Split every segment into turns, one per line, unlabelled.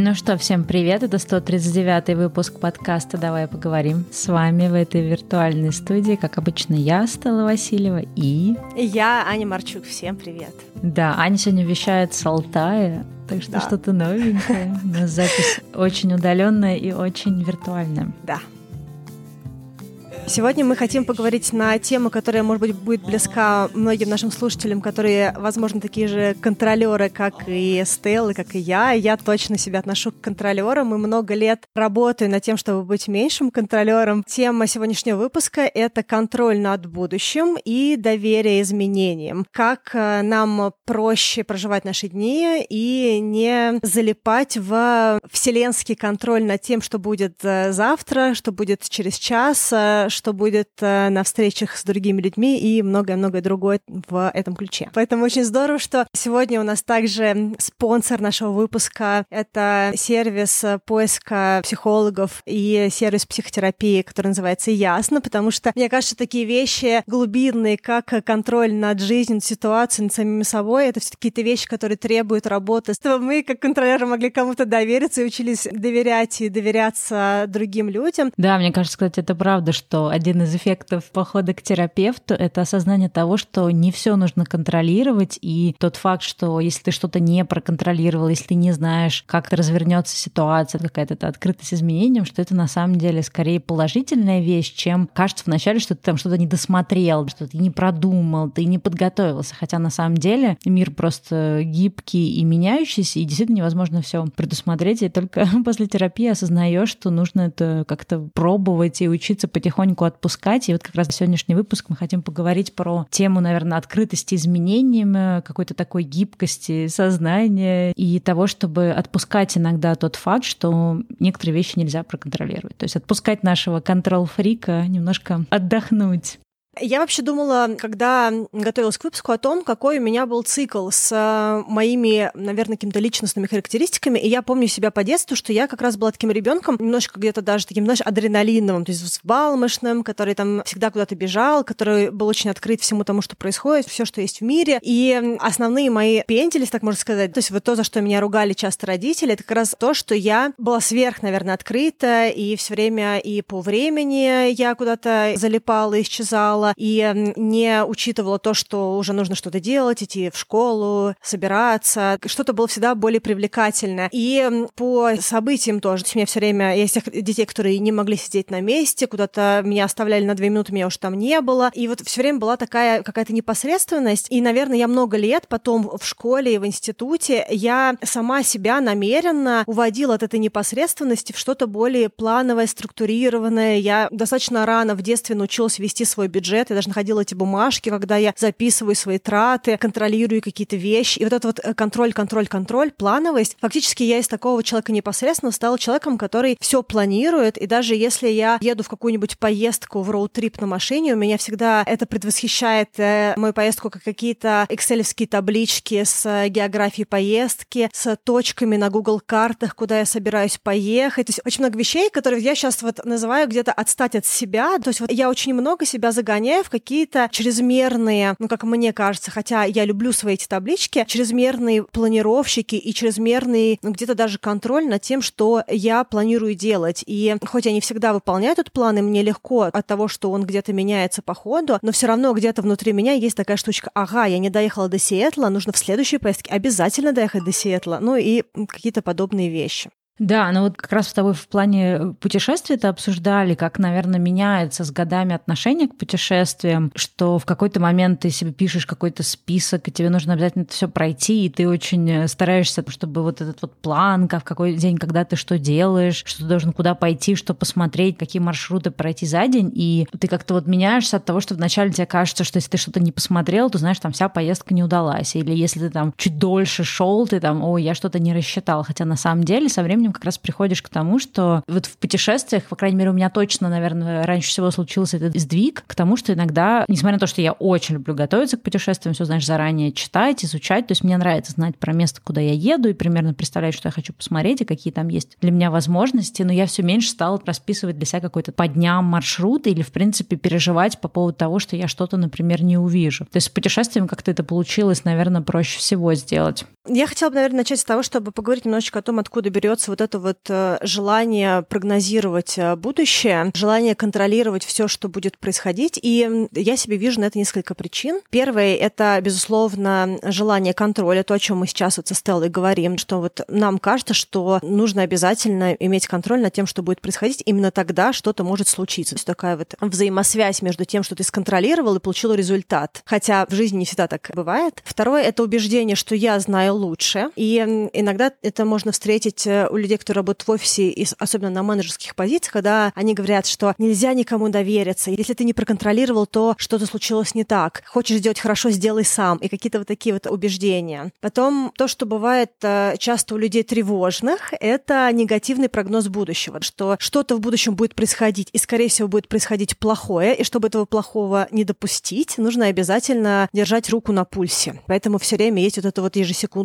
Ну что, всем привет, это 139 выпуск подкаста «Давай поговорим». С вами в этой виртуальной студии, как обычно, я, Стелла Васильева, и...
Я, Аня Марчук. Всем привет.
Да, Аня сегодня вещает с Алтая, так что да. что-то новенькое. У нас запись очень удаленная и очень виртуальная.
Да. Сегодня мы хотим поговорить на тему, которая, может быть, будет близка многим нашим слушателям, которые, возможно, такие же контролеры, как и Стелла, как и я. Я точно себя отношу к контролерам и много лет работаю над тем, чтобы быть меньшим контролером. Тема сегодняшнего выпуска — это контроль над будущим и доверие изменениям. Как э, нам проще проживать наши дни и не залипать в вселенский контроль над тем, что будет э, завтра, что будет через час, э, что будет э, на встречах с другими людьми и многое-многое другое в этом ключе. Поэтому очень здорово, что сегодня у нас также спонсор нашего выпуска — это сервис поиска психологов и сервис психотерапии, который называется «Ясно», потому что, мне кажется, такие вещи глубинные, как контроль над жизнью, ситуацией, над самими собой, это все какие-то вещи, которые требуют работы, чтобы мы, как контролеры, могли кому-то довериться и учились доверять и доверяться другим людям.
Да, мне кажется, кстати, это правда, что один из эффектов похода к терапевту — это осознание того, что не все нужно контролировать, и тот факт, что если ты что-то не проконтролировал, если ты не знаешь, как развернется ситуация, какая-то открытость изменениям, что это на самом деле скорее положительная вещь, чем кажется вначале, что ты там что-то не досмотрел, что ты не продумал, ты не подготовился. Хотя на самом деле мир просто гибкий и меняющийся, и действительно невозможно все предусмотреть, и только после терапии осознаешь, что нужно это как-то пробовать и учиться потихоньку потихоньку отпускать. И вот как раз сегодняшний выпуск мы хотим поговорить про тему, наверное, открытости изменениям, э, какой-то такой гибкости сознания и того, чтобы отпускать иногда тот факт, что некоторые вещи нельзя проконтролировать. То есть отпускать нашего контрол-фрика, немножко отдохнуть.
Я вообще думала, когда готовилась к выпуску, о том, какой у меня был цикл с э, моими, наверное, какими-то личностными характеристиками. И я помню себя по детству, что я как раз была таким ребенком, немножко где-то даже таким, знаешь, адреналиновым, то есть взбалмошным, который там всегда куда-то бежал, который был очень открыт всему тому, что происходит, все, что есть в мире. И основные мои пентели, так можно сказать, то есть вот то, за что меня ругали часто родители, это как раз то, что я была сверх, наверное, открыта, и все время и по времени я куда-то залипала, исчезала, делала и не учитывала то, что уже нужно что-то делать, идти в школу, собираться. Что-то было всегда более привлекательное. И по событиям тоже. У меня все время есть тех детей, которые не могли сидеть на месте, куда-то меня оставляли на две минуты, меня уже там не было. И вот все время была такая какая-то непосредственность. И, наверное, я много лет потом в школе и в институте я сама себя намеренно уводила от этой непосредственности в что-то более плановое, структурированное. Я достаточно рано в детстве научилась вести свой бюджет бюджет, я даже находила эти бумажки, когда я записываю свои траты, контролирую какие-то вещи. И вот этот вот э, контроль, контроль, контроль, плановость. Фактически я из такого человека непосредственно стала человеком, который все планирует. И даже если я еду в какую-нибудь поездку в роуд-трип на машине, у меня всегда это предвосхищает э, мою поездку как какие-то экселевские таблички с э, географией поездки, с точками на Google картах, куда я собираюсь поехать. То есть очень много вещей, которые я сейчас вот называю где-то отстать от себя. То есть вот я очень много себя загоняю загоняю в какие-то чрезмерные, ну, как мне кажется, хотя я люблю свои эти таблички, чрезмерные планировщики и чрезмерный, ну, где-то даже контроль над тем, что я планирую делать. И хоть я не всегда выполняю этот план, и мне легко от того, что он где-то меняется по ходу, но все равно где-то внутри меня есть такая штучка, ага, я не доехала до Сиэтла, нужно в следующей поездке обязательно доехать до Сиэтла, ну и какие-то подобные вещи.
Да, ну вот как раз с тобой в плане путешествий это обсуждали, как, наверное, меняется с годами отношение к путешествиям, что в какой-то момент ты себе пишешь какой-то список, и тебе нужно обязательно это все пройти, и ты очень стараешься, чтобы вот этот вот план, как в какой день, когда ты что делаешь, что ты должен куда пойти, что посмотреть, какие маршруты пройти за день, и ты как-то вот меняешься от того, что вначале тебе кажется, что если ты что-то не посмотрел, то знаешь, там вся поездка не удалась, или если ты там чуть дольше шел, ты там, ой, я что-то не рассчитал, хотя на самом деле со временем временем как раз приходишь к тому, что вот в путешествиях, по крайней мере, у меня точно, наверное, раньше всего случился этот сдвиг к тому, что иногда, несмотря на то, что я очень люблю готовиться к путешествиям, все, знаешь, заранее читать, изучать, то есть мне нравится знать про место, куда я еду, и примерно представлять, что я хочу посмотреть, и какие там есть для меня возможности, но я все меньше стала расписывать для себя какой-то по дням маршрут или, в принципе, переживать по поводу того, что я что-то, например, не увижу. То есть с путешествием как-то это получилось, наверное, проще всего сделать.
Я хотела бы, наверное, начать с того, чтобы поговорить немножечко о том, откуда берется вот это вот э, желание прогнозировать э, будущее, желание контролировать все, что будет происходить. И я себе вижу на это несколько причин. Первое — это, безусловно, желание контроля, то, о чем мы сейчас вот со Стеллой говорим, что вот нам кажется, что нужно обязательно иметь контроль над тем, что будет происходить. Именно тогда что-то может случиться. То есть такая вот взаимосвязь между тем, что ты сконтролировал и получил результат. Хотя в жизни не всегда так бывает. Второе — это убеждение, что я знаю лучше. И иногда это можно встретить э, у людей, которые работают в офисе, и особенно на менеджерских позициях, когда они говорят, что нельзя никому довериться. Если ты не проконтролировал, то что-то случилось не так. Хочешь сделать хорошо, сделай сам. И какие-то вот такие вот убеждения. Потом то, что бывает э, часто у людей тревожных, это негативный прогноз будущего, что что-то в будущем будет происходить, и, скорее всего, будет происходить плохое, и чтобы этого плохого не допустить, нужно обязательно держать руку на пульсе. Поэтому все время есть вот это вот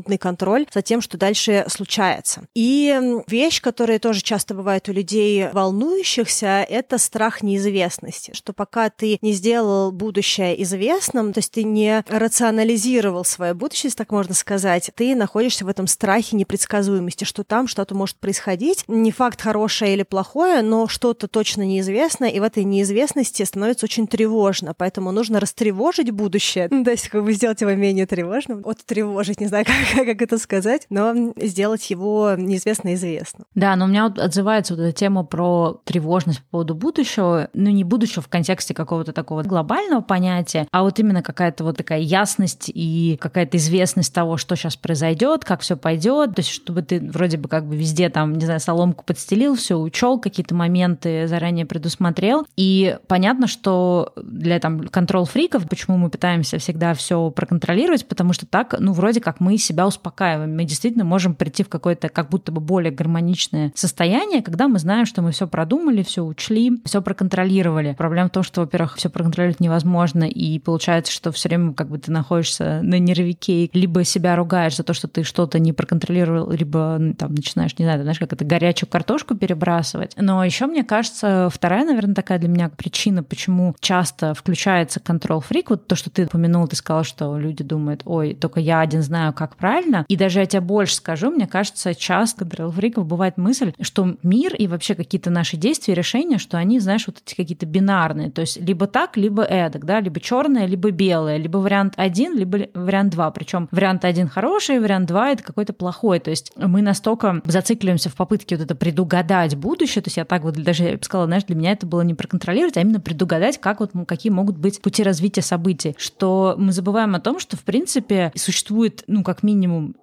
ежесекундный контроль за тем, что дальше случается. И вещь, которая тоже часто бывает у людей волнующихся, это страх неизвестности, что пока ты не сделал будущее известным, то есть ты не рационализировал свое будущее, так можно сказать, ты находишься в этом страхе непредсказуемости, что там что-то может происходить. Не факт хорошее или плохое, но что-то точно неизвестно, и в этой неизвестности становится очень тревожно. Поэтому нужно растревожить будущее, то есть как бы сделать его менее тревожным, оттревожить, не знаю, как, как это сказать, но сделать его неизвестно известным.
Да, но у меня вот отзывается вот эта тема про тревожность по поводу будущего, ну не будущего в контексте какого-то такого глобального понятия, а вот именно какая-то вот такая ясность и какая-то известность того, что сейчас произойдет, как все пойдет, то есть чтобы ты вроде бы как бы везде там, не знаю, соломку подстелил, все учел, какие-то моменты заранее предусмотрел. И понятно, что для там контрол-фриков, почему мы пытаемся всегда все проконтролировать, потому что так, ну, вроде как мы себя успокаиваем. Мы действительно можем прийти в какое-то как будто бы более гармоничное состояние, когда мы знаем, что мы все продумали, все учли, все проконтролировали. Проблема в том, что, во-первых, все проконтролировать невозможно, и получается, что все время как бы ты находишься на нервике, либо себя ругаешь за то, что ты что-то не проконтролировал, либо там начинаешь, не знаю, знаешь, как это горячую картошку перебрасывать. Но еще мне кажется, вторая, наверное, такая для меня причина, почему часто включается контрол-фрик, вот то, что ты упомянул, ты сказала, что люди думают, ой, только я один знаю, как правильно. И даже я тебе больше скажу, мне кажется, часто контрол-фриков бывает мысль, что мир и вообще какие-то наши действия, решения, что они, знаешь, вот эти какие-то бинарные, то есть либо так, либо эдак, да, либо черное, либо белое, либо вариант один, либо вариант два. Причем вариант один хороший, вариант два это какой-то плохой. То есть мы настолько зацикливаемся в попытке вот это предугадать будущее, то есть я так вот даже я бы сказала, знаешь, для меня это было не проконтролировать, а именно предугадать, как вот какие могут быть пути развития событий, что мы забываем о том, что в принципе существует, ну как минимум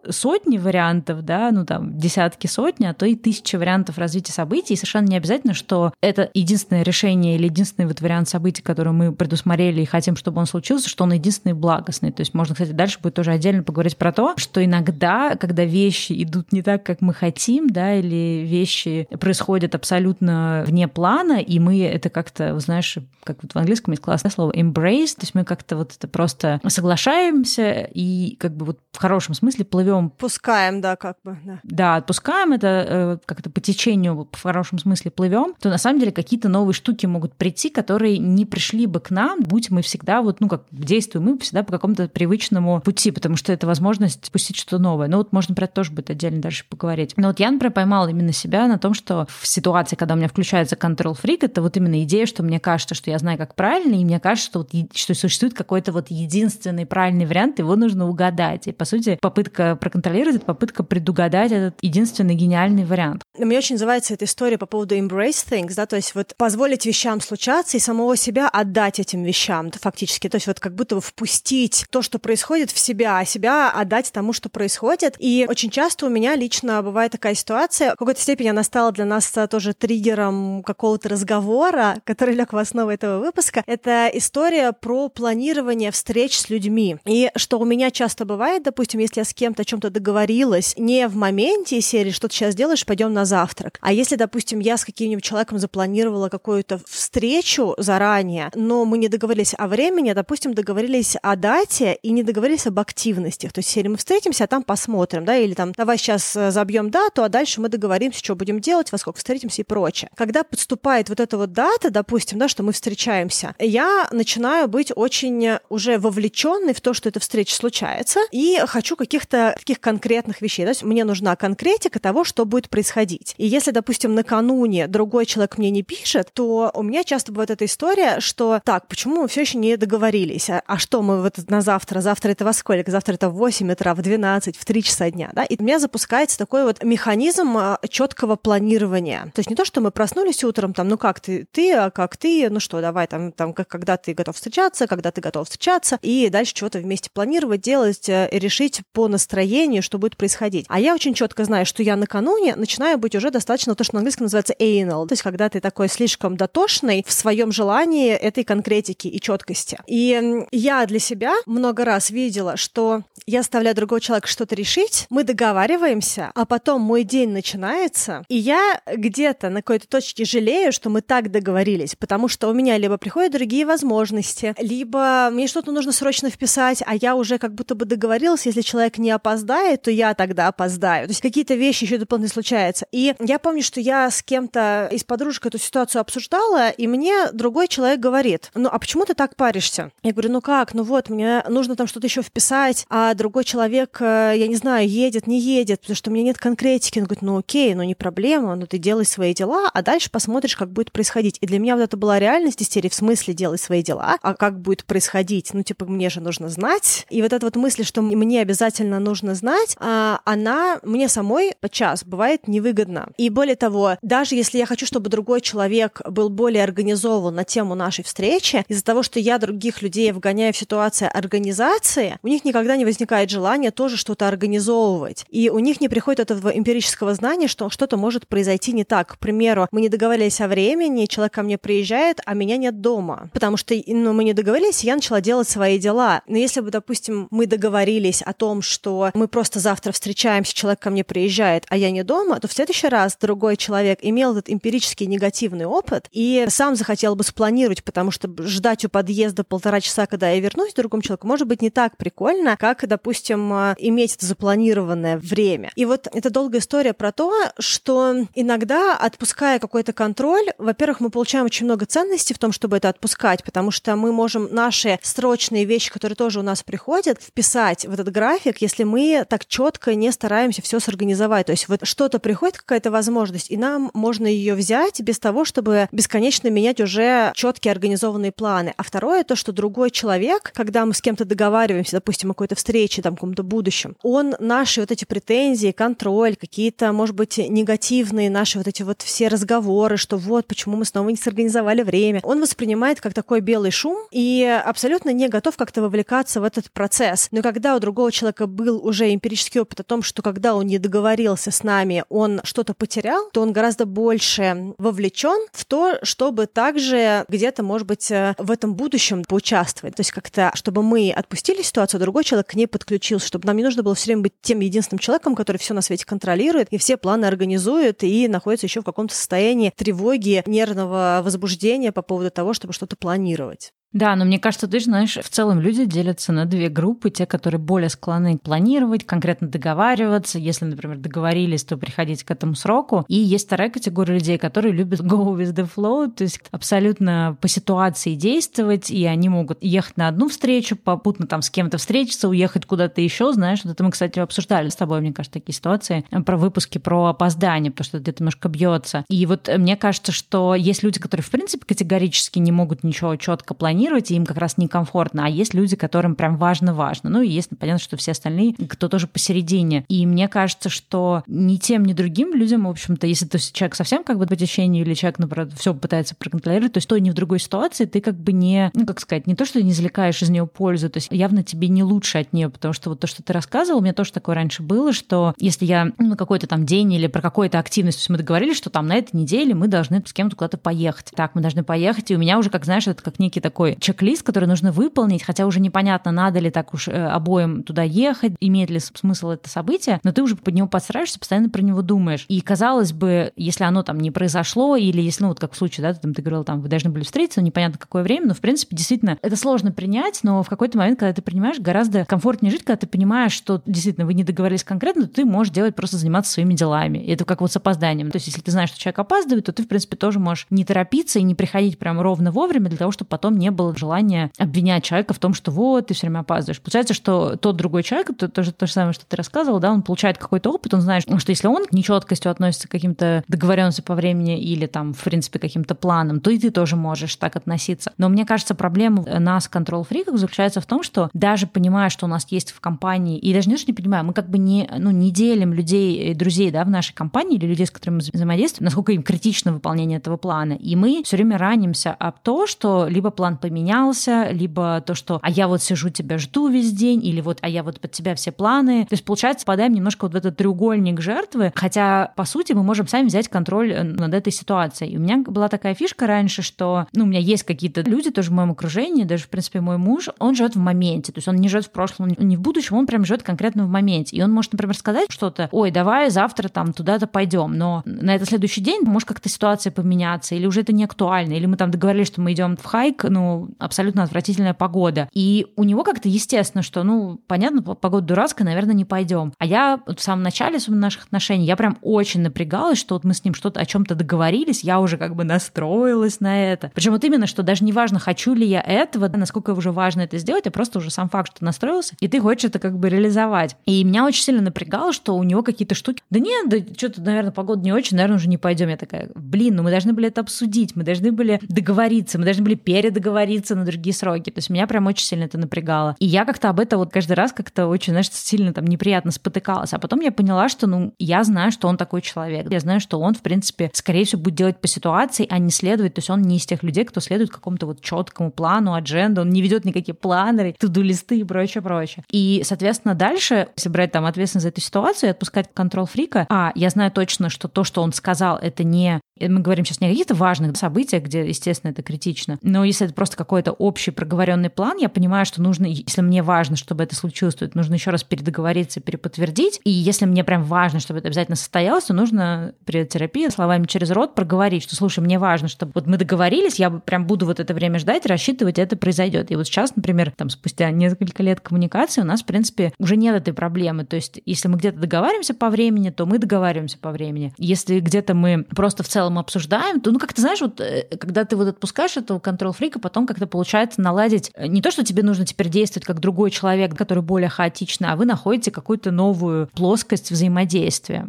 сотни вариантов, да, ну там десятки сотни, а то и тысячи вариантов развития событий, и совершенно не обязательно, что это единственное решение или единственный вот вариант событий, который мы предусмотрели и хотим, чтобы он случился, что он единственный благостный. То есть можно, кстати, дальше будет тоже отдельно поговорить про то, что иногда, когда вещи идут не так, как мы хотим, да, или вещи происходят абсолютно вне плана, и мы это как-то, знаешь, как вот в английском есть классное слово embrace, то есть мы как-то вот это просто соглашаемся и как бы вот в хорошем смысле плывем.
Пускаем, да, как бы. Да,
да отпускаем это э, как-то по течению в хорошем смысле плывем, то на самом деле какие-то новые штуки могут прийти, которые не пришли бы к нам, будь мы всегда вот, ну как действуем мы всегда по какому-то привычному пути, потому что это возможность спустить что-то новое. Но вот можно про это тоже будет отдельно дальше поговорить. Но вот я, например, поймала именно себя на том, что в ситуации, когда у меня включается control freak, это вот именно идея, что мне кажется, что я знаю, как правильно, и мне кажется, что, вот, что существует какой-то вот единственный правильный вариант, его нужно угадать. И, по сути, попытка проконтролировать — это попытка предугадать этот единственный гениальный вариант.
Мне очень называется эта история по поводу embrace things, да, то есть вот позволить вещам случаться и самого себя отдать этим вещам фактически, то есть вот как будто бы впустить то, что происходит в себя, а себя отдать тому, что происходит. И очень часто у меня лично бывает такая ситуация, в какой-то степени она стала для нас тоже триггером какого-то разговора, который лег в основу этого выпуска. Это история про планирование встреч с людьми. И что у меня часто бывает, допустим, если я с кем-то о чем-то договорилась, не в моменте серии, что ты сейчас делаешь, пойдем на завтрак. А если, допустим, я с каким-нибудь человеком запланировала какую-то встречу заранее, но мы не договорились о времени, а, допустим, договорились о дате и не договорились об активностях. То есть, если мы встретимся, а там посмотрим, да, или там, давай сейчас э, забьем дату, а дальше мы договоримся, что будем делать, во сколько встретимся и прочее. Когда подступает вот эта вот дата, допустим, да, что мы встречаемся, я начинаю быть очень уже вовлеченной в то, что эта встреча случается, и хочу каких-то таких конкретных вещей. То есть мне нужна конкретика того, что будет происходить. И если, допустим, накануне другой человек мне не пишет, то у меня часто бывает эта история, что так, почему мы все еще не договорились? А, а что мы вот на завтра? Завтра это во сколько? Завтра это в 8 утра, в 12, в 3 часа дня, да? И у меня запускается такой вот механизм а, четкого планирования. То есть не то, что мы проснулись утром, там, ну как ты, ты, а как ты, ну что, давай там, там, когда ты готов встречаться, когда ты готов встречаться, и дальше чего-то вместе планировать, делать, э, решить по настроению, что будет происходить. А я очень четко знаю, что я накануне начинаю быть уже достаточно то, что на английском называется anal, то есть когда ты такой слишком дотошный в своем желании этой конкретики и четкости. И я для себя много раз видела, что я оставляю другого человека что-то решить, мы договариваемся, а потом мой день начинается, и я где-то на какой-то точке жалею, что мы так договорились, потому что у меня либо приходят другие возможности, либо мне что-то нужно срочно вписать, а я уже как будто бы договорилась, если человек не опоздает, то я тогда опоздаю. То есть какие-то вещи еще дополнительно случаются. И я помню, что я с кем-то из подружек эту ситуацию обсуждала, и мне другой человек говорит, ну а почему ты так паришься? Я говорю, ну как, ну вот, мне нужно там что-то еще вписать, а другой человек, э, я не знаю, едет, не едет, потому что у меня нет конкретики. Он говорит, ну окей, ну не проблема, ну ты делай свои дела, а дальше посмотришь, как будет происходить. И для меня вот это была реальность из серии в смысле делай свои дела, а как будет происходить, ну типа мне же нужно знать. И вот эта вот мысль, что мне обязательно нужно знать, а, она мне самой подчас бывает невыгодна. И более того, даже если я хочу, чтобы другой человек был более организован на тему нашей встречи, из-за того, что я других людей вгоняю в ситуацию организации, у них никогда не возникает желания тоже что-то организовывать. И у них не приходит этого эмпирического знания, что что-то может произойти не так. К примеру, мы не договорились о времени, человек ко мне приезжает, а меня нет дома. Потому что ну, мы не договорились, и я начала делать свои дела. Но если бы, допустим, мы договорились о том, что мы просто завтра встречаемся, человек ко мне приезжает, а я не дома, то в следующий раз другой человек имел этот эмпирический негативный опыт и сам захотел бы спланировать, потому что ждать у подъезда полтора часа, когда я вернусь другому человеку, может быть не так прикольно, как, допустим, иметь это запланированное время. И вот это долгая история про то, что иногда, отпуская какой-то контроль, во-первых, мы получаем очень много ценностей в том, чтобы это отпускать, потому что мы можем наши срочные вещи, которые тоже у нас приходят, вписать в этот график, если мы так четко не стараемся все сорганизовать. То есть вот что-то приходит, какая-то возможность, и нам можно ее взять без того, чтобы бесконечно менять уже четкие организованные планы. А второе то, что другой человек, когда мы с кем-то договариваемся, допустим, о какой-то встрече, там, каком-то будущем, он наши вот эти претензии, контроль, какие-то, может быть, негативные наши вот эти вот все разговоры, что вот, почему мы снова не сорганизовали время, он воспринимает как такой белый шум и абсолютно не готов как-то вовлекаться в этот процесс. Но когда у другого человека был уже эмпирический опыт о том, что когда он не договорился с нами, он что-то потерял, то он гораздо больше вовлечен в то, чтобы также где-то, может быть, э, в этом будущем поучаствовать. То есть как-то, чтобы мы отпустили ситуацию, другой человек к ней подключился, чтобы нам не нужно было все время быть тем единственным человеком, который все на свете контролирует и все планы организует и находится еще в каком-то состоянии тревоги, нервного возбуждения по поводу того, чтобы что-то планировать.
Да, но мне кажется, ты же знаешь, в целом люди делятся на две группы. Те, которые более склонны планировать, конкретно договариваться. Если, например, договорились, то приходить к этому сроку. И есть вторая категория людей, которые любят go with the flow, то есть абсолютно по ситуации действовать, и они могут ехать на одну встречу, попутно там с кем-то встретиться, уехать куда-то еще, знаешь, вот это мы, кстати, обсуждали с тобой, мне кажется, такие ситуации про выпуски про опоздание, потому что где-то немножко бьется. И вот мне кажется, что есть люди, которые, в принципе, категорически не могут ничего четко планировать, планировать, и им как раз некомфортно, а есть люди, которым прям важно-важно. Ну и есть, понятно, что все остальные, кто тоже посередине. И мне кажется, что ни тем, ни другим людям, в общем-то, если ты человек совсем как бы по течению или человек, наоборот, все пытается проконтролировать, то есть той, ни в другой ситуации ты как бы не, ну как сказать, не то, что не извлекаешь из нее пользу, то есть явно тебе не лучше от нее, потому что вот то, что ты рассказывал, у меня тоже такое раньше было, что если я ну, на какой-то там день или про какую-то активность, то есть мы договорились, что там на этой неделе мы должны с кем-то куда-то поехать. Так, мы должны поехать, и у меня уже, как знаешь, это как некий такой такой чек-лист, который нужно выполнить, хотя уже непонятно, надо ли так уж э, обоим туда ехать, имеет ли смысл это событие, но ты уже под него подстраиваешься, постоянно про него думаешь. И казалось бы, если оно там не произошло, или если, ну вот как в случае, да, ты, там, ты говорил, там, вы должны были встретиться, непонятно какое время, но в принципе действительно это сложно принять, но в какой-то момент, когда ты принимаешь, гораздо комфортнее жить, когда ты понимаешь, что действительно вы не договорились конкретно, ты можешь делать просто заниматься своими делами. И это как вот с опозданием. То есть если ты знаешь, что человек опаздывает, то ты, в принципе, тоже можешь не торопиться и не приходить прям ровно вовремя для того, чтобы потом не было желания обвинять человека в том, что вот, ты все время опаздываешь. Получается, что тот другой человек, то, то, то же самое, что ты рассказывал, да, он получает какой-то опыт, он знает, что если он к нечеткостью относится к каким-то договоренностям по времени или там, в принципе, каким-то планам, то и ты тоже можешь так относиться. Но мне кажется, проблема нас, контрол-фриков, заключается в том, что даже понимая, что у нас есть в компании, и даже не что не понимаю, мы как бы не, ну, не делим людей, друзей, да, в нашей компании или людей, с которыми мы взаимодействуем, насколько им критично выполнение этого плана. И мы все время ранимся об то, что либо план поменялся, либо то, что «а я вот сижу, тебя жду весь день», или вот «а я вот под тебя все планы». То есть, получается, попадаем немножко вот в этот треугольник жертвы, хотя, по сути, мы можем сами взять контроль э, над этой ситуацией. И у меня была такая фишка раньше, что, ну, у меня есть какие-то люди тоже в моем окружении, даже, в принципе, мой муж, он живет в моменте, то есть он не живет в прошлом, не в будущем, он прям живет конкретно в моменте. И он может, например, сказать что-то, ой, давай завтра там туда-то пойдем, но на это следующий день может как-то ситуация поменяться, или уже это не актуально, или мы там договорились, что мы идем в хайк, ну, абсолютно отвратительная погода. И у него как-то естественно, что, ну, понятно, погода дурацкая, наверное, не пойдем. А я вот в самом начале наших отношений, я прям очень напрягалась, что вот мы с ним что-то о чем-то договорились, я уже как бы настроилась на это. Причем вот именно, что даже не важно, хочу ли я этого, насколько уже важно это сделать, а просто уже сам факт, что настроился, и ты хочешь это как бы реализовать. И меня очень сильно напрягало, что у него какие-то штуки. Да нет, да что-то, наверное, погода не очень, наверное, уже не пойдем. Я такая, блин, ну мы должны были это обсудить, мы должны были договориться, мы должны были передоговориться на другие сроки. То есть меня прям очень сильно это напрягало. И я как-то об этом вот каждый раз как-то очень, знаешь, сильно там неприятно спотыкалась. А потом я поняла, что, ну, я знаю, что он такой человек. Я знаю, что он, в принципе, скорее всего, будет делать по ситуации, а не следовать. То есть он не из тех людей, кто следует какому-то вот четкому плану, адженду, он не ведет никакие планеры, туду-листы и прочее, прочее. И, соответственно, дальше, если брать там ответственность за эту ситуацию и отпускать контроль фрика, а, я знаю точно, что то, что он сказал, это не мы говорим сейчас не о каких-то важных событиях, где, естественно, это критично, но если это просто какой-то общий проговоренный план, я понимаю, что нужно, если мне важно, чтобы это случилось, то это нужно еще раз передоговориться, переподтвердить. И если мне прям важно, чтобы это обязательно состоялось, то нужно при терапии словами через рот проговорить, что, слушай, мне важно, чтобы вот мы договорились, я прям буду вот это время ждать, рассчитывать, это произойдет. И вот сейчас, например, там спустя несколько лет коммуникации у нас, в принципе, уже нет этой проблемы. То есть, если мы где-то договариваемся по времени, то мы договариваемся по времени. Если где-то мы просто в целом обсуждаем, то, ну, как ты знаешь, вот э, когда ты вот отпускаешь этого контрол-фрика, потом как-то получается наладить э, не то, что тебе нужно теперь действовать как другой человек, который более хаотичный, а вы находите какую-то новую плоскость взаимодействия.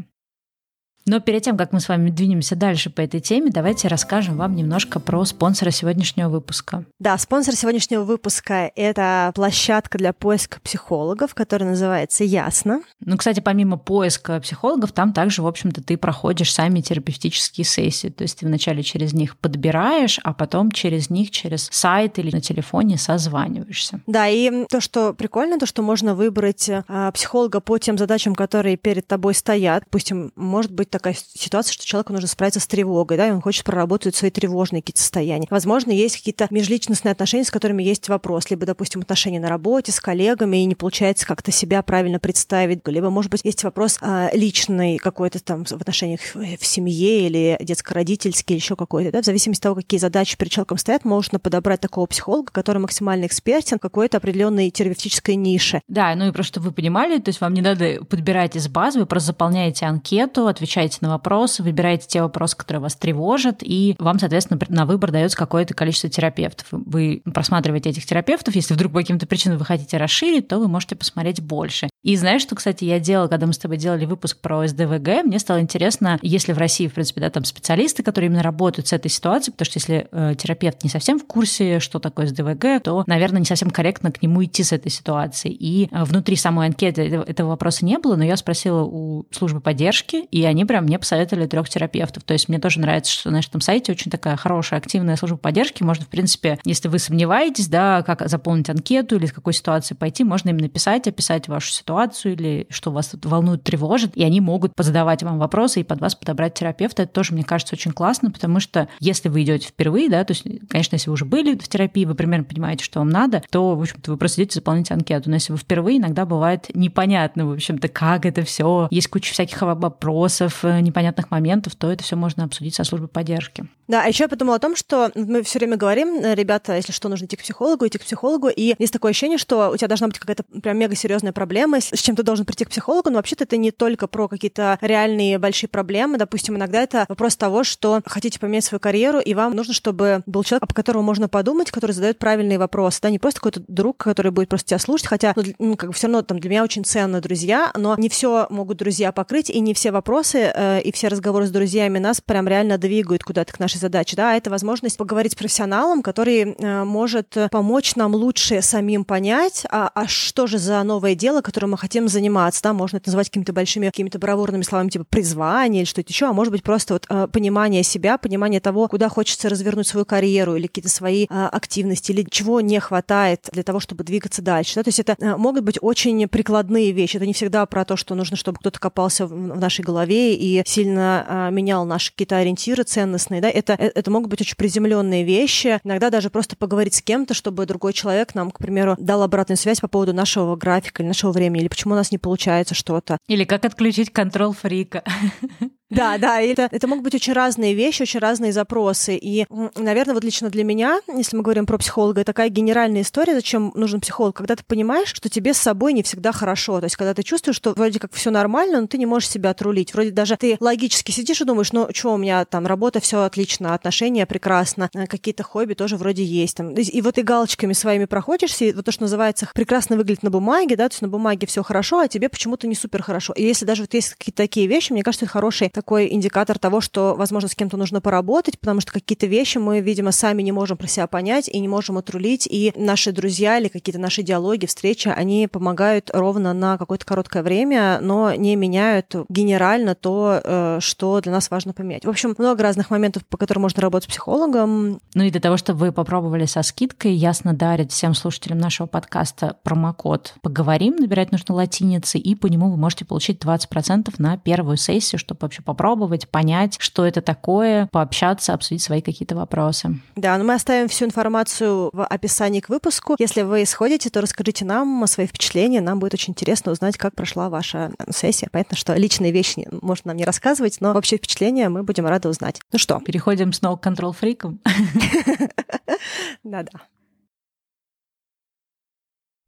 Но перед тем, как мы с вами двинемся дальше по этой теме, давайте расскажем вам немножко про спонсора сегодняшнего выпуска.
Да, спонсор сегодняшнего выпуска — это площадка для поиска психологов, которая называется «Ясно».
Ну, кстати, помимо поиска психологов, там также, в общем-то, ты проходишь сами терапевтические сессии. То есть ты вначале через них подбираешь, а потом через них, через сайт или на телефоне созваниваешься.
Да, и то, что прикольно, то, что можно выбрать а, психолога по тем задачам, которые перед тобой стоят. Допустим, может быть такая ситуация, что человеку нужно справиться с тревогой, да, и он хочет проработать свои тревожные какие-то состояния. Возможно, есть какие-то межличностные отношения, с которыми есть вопрос, либо, допустим, отношения на работе с коллегами, и не получается как-то себя правильно представить, либо, может быть, есть вопрос а, личный какой-то там в отношениях в семье или детско-родительский, или еще какой-то, да, в зависимости от того, какие задачи перед человеком стоят, можно подобрать такого психолога, который максимально экспертен в какой-то определенной терапевтической нише.
Да, ну и просто чтобы вы понимали, то есть вам не надо подбирать из базы, вы просто заполняете анкету, отвечаете отвечаете на вопросы, выбираете те вопросы, которые вас тревожат, и вам, соответственно, на выбор дается какое-то количество терапевтов. Вы просматриваете этих терапевтов, если вдруг по каким-то причинам вы хотите расширить, то вы можете посмотреть больше. И знаешь, что, кстати, я делала, когда мы с тобой делали выпуск про СДВГ, мне стало интересно, если в России, в принципе, да, там специалисты, которые именно работают с этой ситуацией, потому что если э, терапевт не совсем в курсе, что такое СДВГ, то, наверное, не совсем корректно к нему идти с этой ситуацией. И э, внутри самой анкеты этого, этого вопроса не было, но я спросила у службы поддержки, и они прям мне посоветовали трех терапевтов. То есть мне тоже нравится, что на этом сайте очень такая хорошая, активная служба поддержки. Можно, в принципе, если вы сомневаетесь, да, как заполнить анкету или с какой ситуации пойти, можно им написать, описать вашу ситуацию ситуацию или что вас волнует, тревожит, и они могут позадавать вам вопросы и под вас подобрать терапевта. Это тоже, мне кажется, очень классно, потому что если вы идете впервые, да, то есть, конечно, если вы уже были в терапии, вы примерно понимаете, что вам надо, то, в общем-то, вы просто идете заполнить анкету. Но если вы впервые, иногда бывает непонятно, в общем-то, как это все. Есть куча всяких вопросов, э, непонятных моментов, то это все можно обсудить со службой поддержки.
Да, а еще я подумала о том, что мы все время говорим, э, ребята, если что, нужно идти к психологу, идти к психологу, и есть такое ощущение, что у тебя должна быть какая-то прям мега серьезная проблема, с чем ты должен прийти к психологу, но вообще-то это не только про какие-то реальные большие проблемы. Допустим, иногда это вопрос того, что хотите поменять свою карьеру, и вам нужно, чтобы был человек, по которому можно подумать, который задает правильные вопросы, да, не просто какой-то друг, который будет просто тебя слушать, хотя, ну, ну как бы все равно там для меня очень ценно друзья, но не все могут друзья покрыть, и не все вопросы э, и все разговоры с друзьями нас прям реально двигают куда-то к нашей задаче, да, это возможность поговорить с профессионалом, который э, может помочь нам лучше самим понять, а, а что же за новое дело, которым мы хотим заниматься, да, можно это называть какими-то большими, какими-то бравурными словами, типа призвание или что-то еще, а может быть просто вот э, понимание себя, понимание того, куда хочется развернуть свою карьеру или какие-то свои э, активности, или чего не хватает для того, чтобы двигаться дальше, да, то есть это э, могут быть очень прикладные вещи, это не всегда про то, что нужно, чтобы кто-то копался в, в нашей голове и сильно э, менял наши какие-то ориентиры ценностные, да, это, э, это могут быть очень приземленные вещи, иногда даже просто поговорить с кем-то, чтобы другой человек нам, к примеру, дал обратную связь по поводу нашего графика или нашего времени, или почему у нас не получается что-то.
Или как отключить контроль фрика.
Да, да, это, это могут быть очень разные вещи, очень разные запросы. И, наверное, вот лично для меня, если мы говорим про психолога, такая генеральная история, зачем нужен психолог, когда ты понимаешь, что тебе с собой не всегда хорошо. То есть, когда ты чувствуешь, что вроде как все нормально, но ты не можешь себя отрулить. Вроде даже ты логически сидишь и думаешь, ну, что у меня там работа, все отлично, отношения прекрасно, э, какие-то хобби тоже вроде есть. Там. И вот ты галочками своими проходишься, и вот то, что называется, прекрасно выглядит на бумаге, да, то есть на бумаге все хорошо, а тебе почему-то не супер хорошо. И если даже вот есть какие-то такие вещи, мне кажется, это хороший такой индикатор того, что, возможно, с кем-то нужно поработать, потому что какие-то вещи мы, видимо, сами не можем про себя понять и не можем отрулить, и наши друзья или какие-то наши диалоги, встречи, они помогают ровно на какое-то короткое время, но не меняют генерально то, э, что для нас важно поменять. В общем, много разных моментов, по которым можно работать с психологом.
Ну и для того, чтобы вы попробовали со скидкой, ясно дарить всем слушателям нашего подкаста промокод «Поговорим», набирать нужно латиницы, и по нему вы можете получить 20% на первую сессию, чтобы вообще попробовать понять, что это такое, пообщаться, обсудить свои какие-то вопросы.
Да, но мы оставим всю информацию в описании к выпуску. Если вы сходите, то расскажите нам свои впечатления. Нам будет очень интересно узнать, как прошла ваша сессия. Понятно, что личные вещи можно нам не рассказывать, но вообще впечатления мы будем рады узнать. Ну что?
Переходим снова к контрол-фрикам.
Да-да.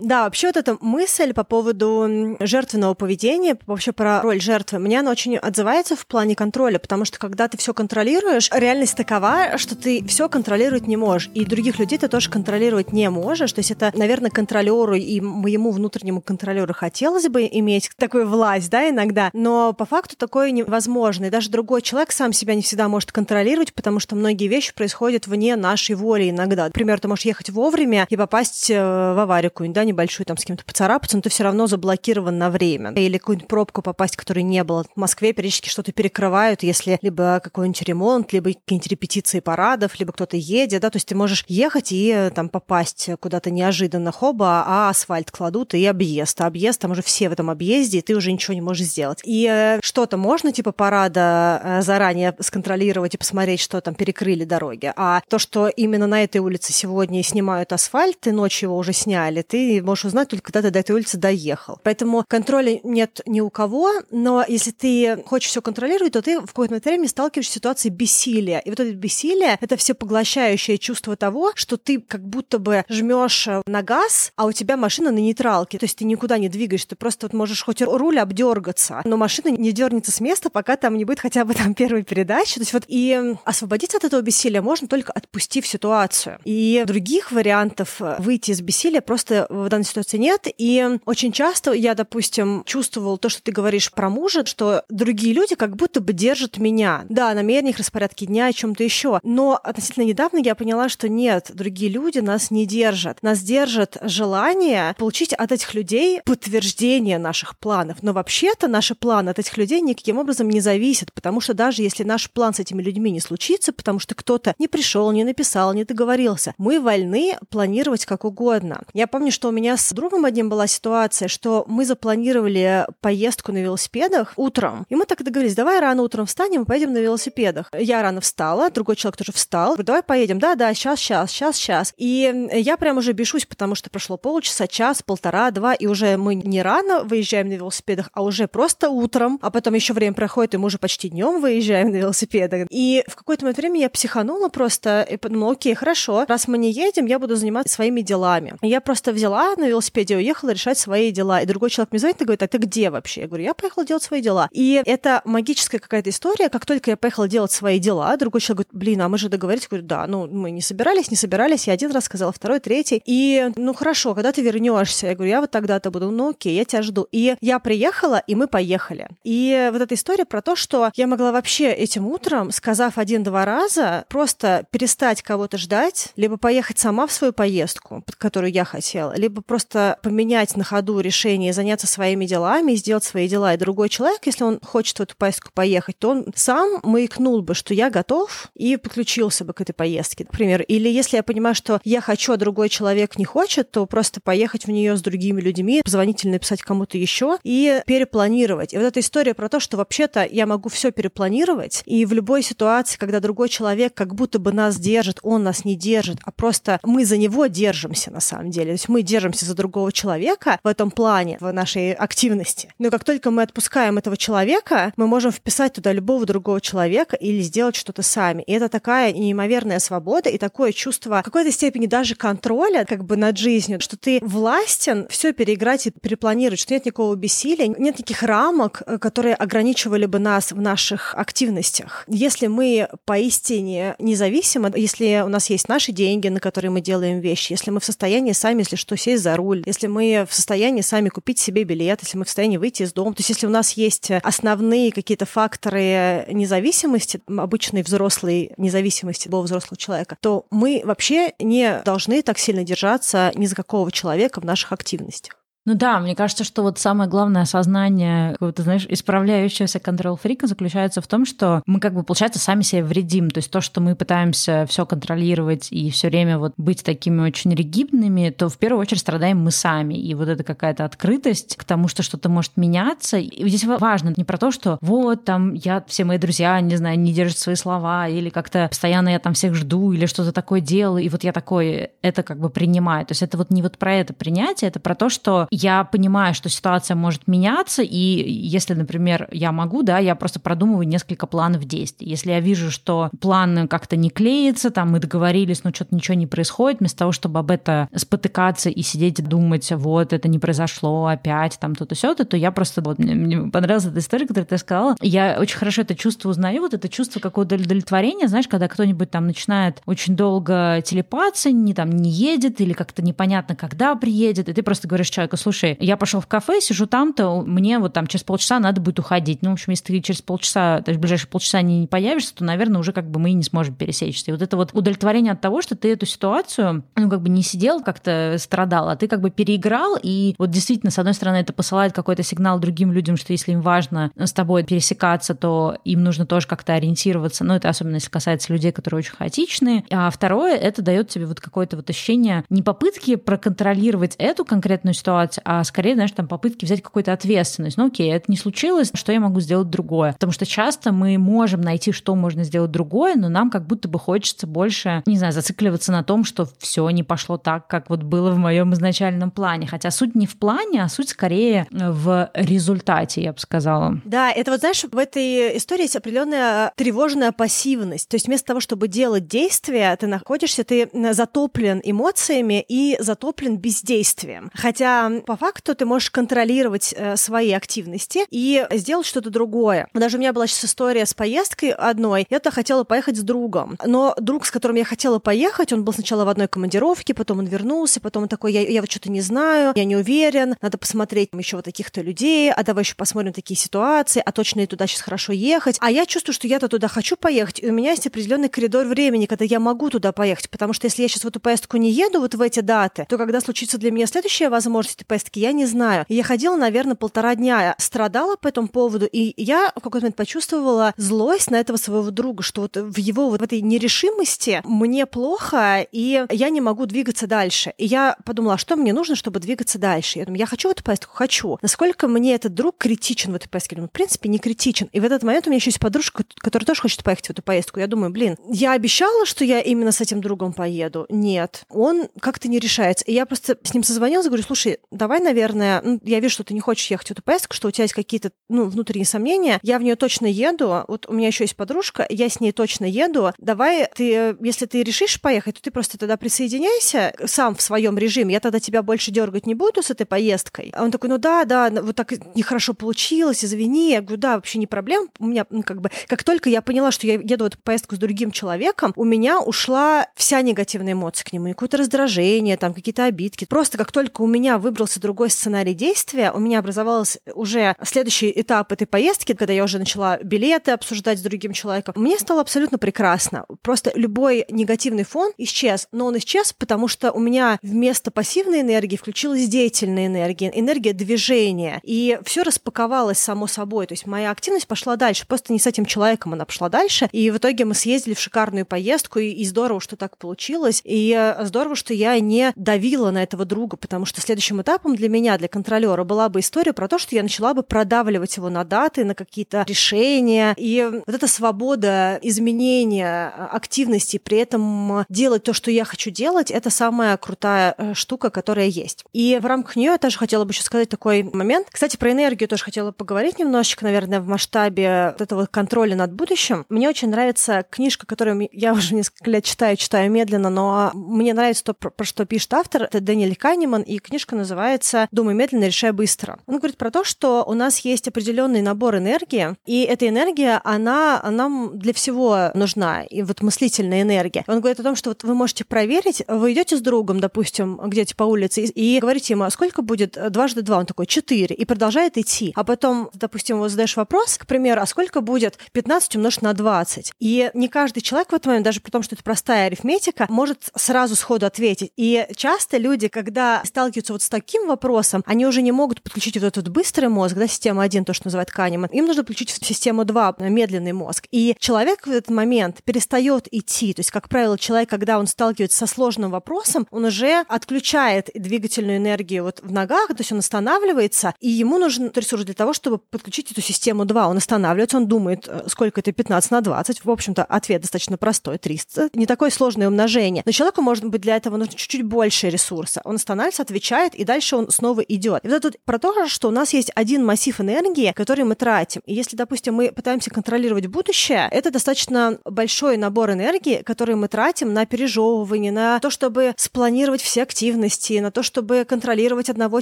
Да, вообще вот эта мысль по поводу жертвенного поведения, вообще про роль жертвы, мне она очень отзывается в плане контроля, потому что когда ты все контролируешь, реальность такова, что ты все контролировать не можешь, и других людей ты тоже контролировать не можешь. То есть это, наверное, контролеру и моему внутреннему контролеру хотелось бы иметь такую власть, да, иногда, но по факту такое невозможно. И даже другой человек сам себя не всегда может контролировать, потому что многие вещи происходят вне нашей воли иногда. Например, ты можешь ехать вовремя и попасть э, в аварию да, небольшую, там с кем-то поцарапаться, но ты все равно заблокирован на время. Или какую-нибудь пробку попасть, которой не было. В Москве периодически что-то перекрывают, если либо какой-нибудь ремонт, либо какие-нибудь репетиции парадов, либо кто-то едет, да, то есть ты можешь ехать и э, там попасть куда-то неожиданно, хоба, а асфальт кладут и объезд. А объезд, там уже все в этом объезде, и ты уже ничего не можешь сделать. И э, что-то можно, типа парада, э, заранее сконтролировать и посмотреть, что там перекрыли дороги. А то, что именно на этой улице сегодня снимают асфальт, и ночью его уже сняли, ты можешь узнать только когда ты до этой улицы доехал. Поэтому контроля нет ни у кого, но если ты хочешь все контролировать, то ты в какое-то время сталкиваешься с ситуацией бессилия. И вот это бессилие — это все поглощающее чувство того, что ты как будто бы жмешь на газ, а у тебя машина на нейтралке. То есть ты никуда не двигаешься, ты просто вот можешь хоть руль обдергаться, но машина не дернется с места, пока там не будет хотя бы там первой передачи. То есть вот и освободиться от этого бессилия можно только отпустив ситуацию. И других вариантов выйти из бессилия просто в данной ситуации нет. И очень часто я, допустим, чувствовал то, что ты говоришь про мужа, что другие люди как будто бы держат меня. Да, намерениях, распорядке дня, о чем-то еще. Но относительно недавно я поняла, что нет, другие люди нас не держат. Нас держит желание получить от этих людей подтверждение наших планов. Но вообще-то наши планы от этих людей никаким образом не зависят, потому что даже если наш план с этими людьми не случится, потому что кто-то не пришел, не написал, не договорился, мы вольны планировать как угодно. Я помню, что меня с другом одним была ситуация, что мы запланировали поездку на велосипедах утром, и мы так договорились, давай рано утром встанем и поедем на велосипедах. Я рано встала, другой человек тоже встал, говорю, давай поедем, да-да, сейчас, сейчас, сейчас, сейчас. И я прям уже бешусь, потому что прошло полчаса, час, полтора, два, и уже мы не рано выезжаем на велосипедах, а уже просто утром, а потом еще время проходит, и мы уже почти днем выезжаем на велосипедах. И в какой-то момент времени я психанула просто и подумала, окей, хорошо, раз мы не едем, я буду заниматься своими делами. И я просто взяла на велосипеде уехала решать свои дела. И другой человек мне звонит и говорит, а ты где вообще? Я говорю, я поехала делать свои дела. И это магическая какая-то история. Как только я поехала делать свои дела, другой человек говорит, блин, а мы же договорились. Я говорю, да, ну мы не собирались, не собирались. Я один раз сказала, второй, третий. И, ну хорошо, когда ты вернешься? Я говорю, я вот тогда-то буду, ну окей, я тебя жду. И я приехала, и мы поехали. И вот эта история про то, что я могла вообще этим утром, сказав один-два раза, просто перестать кого-то ждать, либо поехать сама в свою поездку, под которую я хотела, либо просто поменять на ходу решение, заняться своими делами, сделать свои дела. И другой человек, если он хочет в эту поездку поехать, то он сам маякнул бы, что я готов, и подключился бы к этой поездке, например. Или если я понимаю, что я хочу, а другой человек не хочет, то просто поехать в нее с другими людьми, позвонить или написать кому-то еще и перепланировать. И вот эта история про то, что вообще-то я могу все перепланировать, и в любой ситуации, когда другой человек как будто бы нас держит, он нас не держит, а просто мы за него держимся на самом деле. То есть мы держимся за другого человека в этом плане, в нашей активности. Но как только мы отпускаем этого человека, мы можем вписать туда любого другого человека или сделать что-то сами. И это такая неимоверная свобода и такое чувство какой-то степени даже контроля как бы над жизнью, что ты властен все переиграть и перепланировать, что нет никакого бессилия, нет никаких рамок, э, которые ограничивали бы нас в наших активностях. Если мы поистине независимы, если у нас есть наши деньги, на которые мы делаем вещи, если мы в состоянии сами, если что, сесть за руль, если мы в состоянии сами купить себе билет, если мы в состоянии выйти из дома, то есть если у нас есть основные какие-то факторы независимости, обычной взрослой независимости любого взрослого человека, то мы вообще не должны так сильно держаться ни за какого человека в наших активностях.
Ну да, мне кажется, что вот самое главное осознание какого-то, знаешь, исправляющегося контрол-фрика заключается в том, что мы как бы, получается, сами себе вредим. То есть то, что мы пытаемся все контролировать и все время вот быть такими очень ригидными, то в первую очередь страдаем мы сами. И вот это какая-то открытость к тому, что что-то может меняться. И здесь важно не про то, что вот там я, все мои друзья, не знаю, не держат свои слова, или как-то постоянно я там всех жду, или что-то такое делаю, и вот я такой это как бы принимаю. То есть это вот не вот про это принятие, это про то, что я понимаю, что ситуация может меняться, и если, например, я могу, да, я просто продумываю несколько планов действий. Если я вижу, что план как-то не клеится, там мы договорились, но что-то ничего не происходит, вместо того, чтобы об это спотыкаться и сидеть и думать, вот, это не произошло опять, там то-то все то я просто, вот, мне, мне понравилась эта история, которую ты сказала. Я очень хорошо это чувство узнаю, вот это чувство какого-то удовлетворения, знаешь, когда кто-нибудь там начинает очень долго телепаться, не там не едет или как-то непонятно, когда приедет, и ты просто говоришь человеку, слушай, я пошел в кафе, сижу там-то, мне вот там через полчаса надо будет уходить. Ну, в общем, если ты через полчаса, то есть в ближайшие полчаса не, не появишься, то, наверное, уже как бы мы и не сможем пересечься. И вот это вот удовлетворение от того, что ты эту ситуацию, ну, как бы не сидел, как-то страдал, а ты как бы переиграл, и вот действительно, с одной стороны, это посылает какой-то сигнал другим людям, что если им важно с тобой пересекаться, то им нужно тоже как-то ориентироваться, ну, это особенно если касается людей, которые очень хаотичные. А второе, это дает тебе вот какое-то вот ощущение не попытки проконтролировать эту конкретную ситуацию, а скорее, знаешь, там попытки взять какую-то ответственность. Ну окей, это не случилось, что я могу сделать другое? Потому что часто мы можем найти, что можно сделать другое, но нам как будто бы хочется больше, не знаю, зацикливаться на том, что все не пошло так, как вот было в моем изначальном плане. Хотя суть не в плане, а суть скорее в результате, я бы сказала.
Да, это вот, знаешь, в этой истории есть определенная тревожная пассивность. То есть вместо того, чтобы делать действия, ты находишься, ты затоплен эмоциями и затоплен бездействием. Хотя по факту ты можешь контролировать э, свои активности и сделать что-то другое. Даже у меня была сейчас история с поездкой одной. Я-то хотела поехать с другом. Но друг, с которым я хотела поехать, он был сначала в одной командировке, потом он вернулся, потом он такой, я, я вот что-то не знаю, я не уверен, надо посмотреть еще вот таких-то людей, а давай еще посмотрим такие ситуации, а точно ли туда сейчас хорошо ехать. А я чувствую, что я-то туда хочу поехать, и у меня есть определенный коридор времени, когда я могу туда поехать, потому что если я сейчас в эту поездку не еду вот в эти даты, то когда случится для меня следующая возможность поездке, я не знаю. И я ходила, наверное, полтора дня, страдала по этому поводу, и я в какой-то момент почувствовала злость на этого своего друга, что вот в его вот в этой нерешимости мне плохо, и я не могу двигаться дальше. И я подумала, а что мне нужно, чтобы двигаться дальше? Я думаю, я хочу эту поездку, хочу. Насколько мне этот друг критичен в этой поездке? Я думаю, в принципе, не критичен. И в этот момент у меня еще есть подружка, которая тоже хочет поехать в эту поездку. Я думаю, блин, я обещала, что я именно с этим другом поеду. Нет, он как-то не решается. И я просто с ним созвонилась, говорю, слушай, давай, наверное, ну, я вижу, что ты не хочешь ехать в эту поездку, что у тебя есть какие-то ну, внутренние сомнения. Я в нее точно еду. Вот у меня еще есть подружка, я с ней точно еду. Давай ты, если ты решишь поехать, то ты просто тогда присоединяйся сам в своем режиме. Я тогда тебя больше дергать не буду с этой поездкой. А он такой, ну да, да, вот так нехорошо получилось, извини. Я говорю, да, вообще не проблем. У меня, ну, как бы, как только я поняла, что я еду в эту поездку с другим человеком, у меня ушла вся негативная эмоция к нему, какое-то раздражение, там, какие-то обидки. Просто как только у меня выбрался другой сценарий действия, у меня образовался уже следующий этап этой поездки, когда я уже начала билеты обсуждать с другим человеком. Мне стало абсолютно прекрасно. Просто любой негативный фон исчез, но он исчез, потому что у меня вместо пассивной энергии включилась деятельная энергия, энергия движения. И все распаковалось само собой. То есть моя активность пошла дальше. Просто не с этим человеком она пошла дальше. И в итоге мы съездили в шикарную поездку, и, и здорово, что так получилось. И э, здорово, что я не давила на этого друга, потому что следующим этапом для меня, для контролера, была бы история про то, что я начала бы продавливать его на даты, на какие-то решения. И вот эта свобода изменения э, активности, при этом делать то, что я хочу делать, это самая крутая э, штука, которая есть. И в рамках нее я тоже хотела бы еще сказать такой момент. Кстати, про энергию тоже хотела поговорить немножечко, наверное, в масштабе вот этого контроля над будущим. Мне очень нравится книжка, которую я уже несколько лет читаю, читаю медленно, но мне нравится то, про что пишет автор. Это Дэниэль Канеман, и книжка называется «Думай медленно, решай быстро». Он говорит про то, что у нас есть определенный набор энергии, и эта энергия, она нам для всего нужна, и вот мыслительная энергия. Он говорит о том, что вот вы можете проверить, вы идете с другом, допустим, где-то по улице, и, и говорите ему, а сколько будет дважды два? Он такой, четыре, и продолжает идти. А потом, допустим, вот задаешь вопрос, к примеру, а сколько будет 15 умножить на 20? И не каждый человек в этот момент, даже при том, что это простая арифметика, может сразу сходу ответить. И часто люди, когда сталкиваются вот с таким вопросом, они уже не могут подключить вот этот быстрый мозг, да, система 1, то, что называют Канеман, им нужно подключить систему 2, медленный мозг. И человек в этот момент перестает идти. То есть, как правило, человек, когда он сталкивается со сложным вопросом, он уже отключает двигательную энергию вот в ногах, то есть он останавливается, и ему нужен ресурс для того, чтобы подключить эту систему 2. Он останавливается, он думает, э, сколько это 15 на 20. В общем-то, ответ достаточно простой, 300. Не такое сложное умножение. Но человеку, может быть, для этого нужно чуть-чуть больше ресурса. Он останавливается, отвечает, и дальше он снова идет. И вот это про то, что у нас есть один массив энергии, который мы тратим. И если, допустим, мы пытаемся контролировать будущее, это достаточно большой набор энергии, который мы тратим на пережевывание, на то, чтобы спланировать все активности, на то, чтобы контролировать одного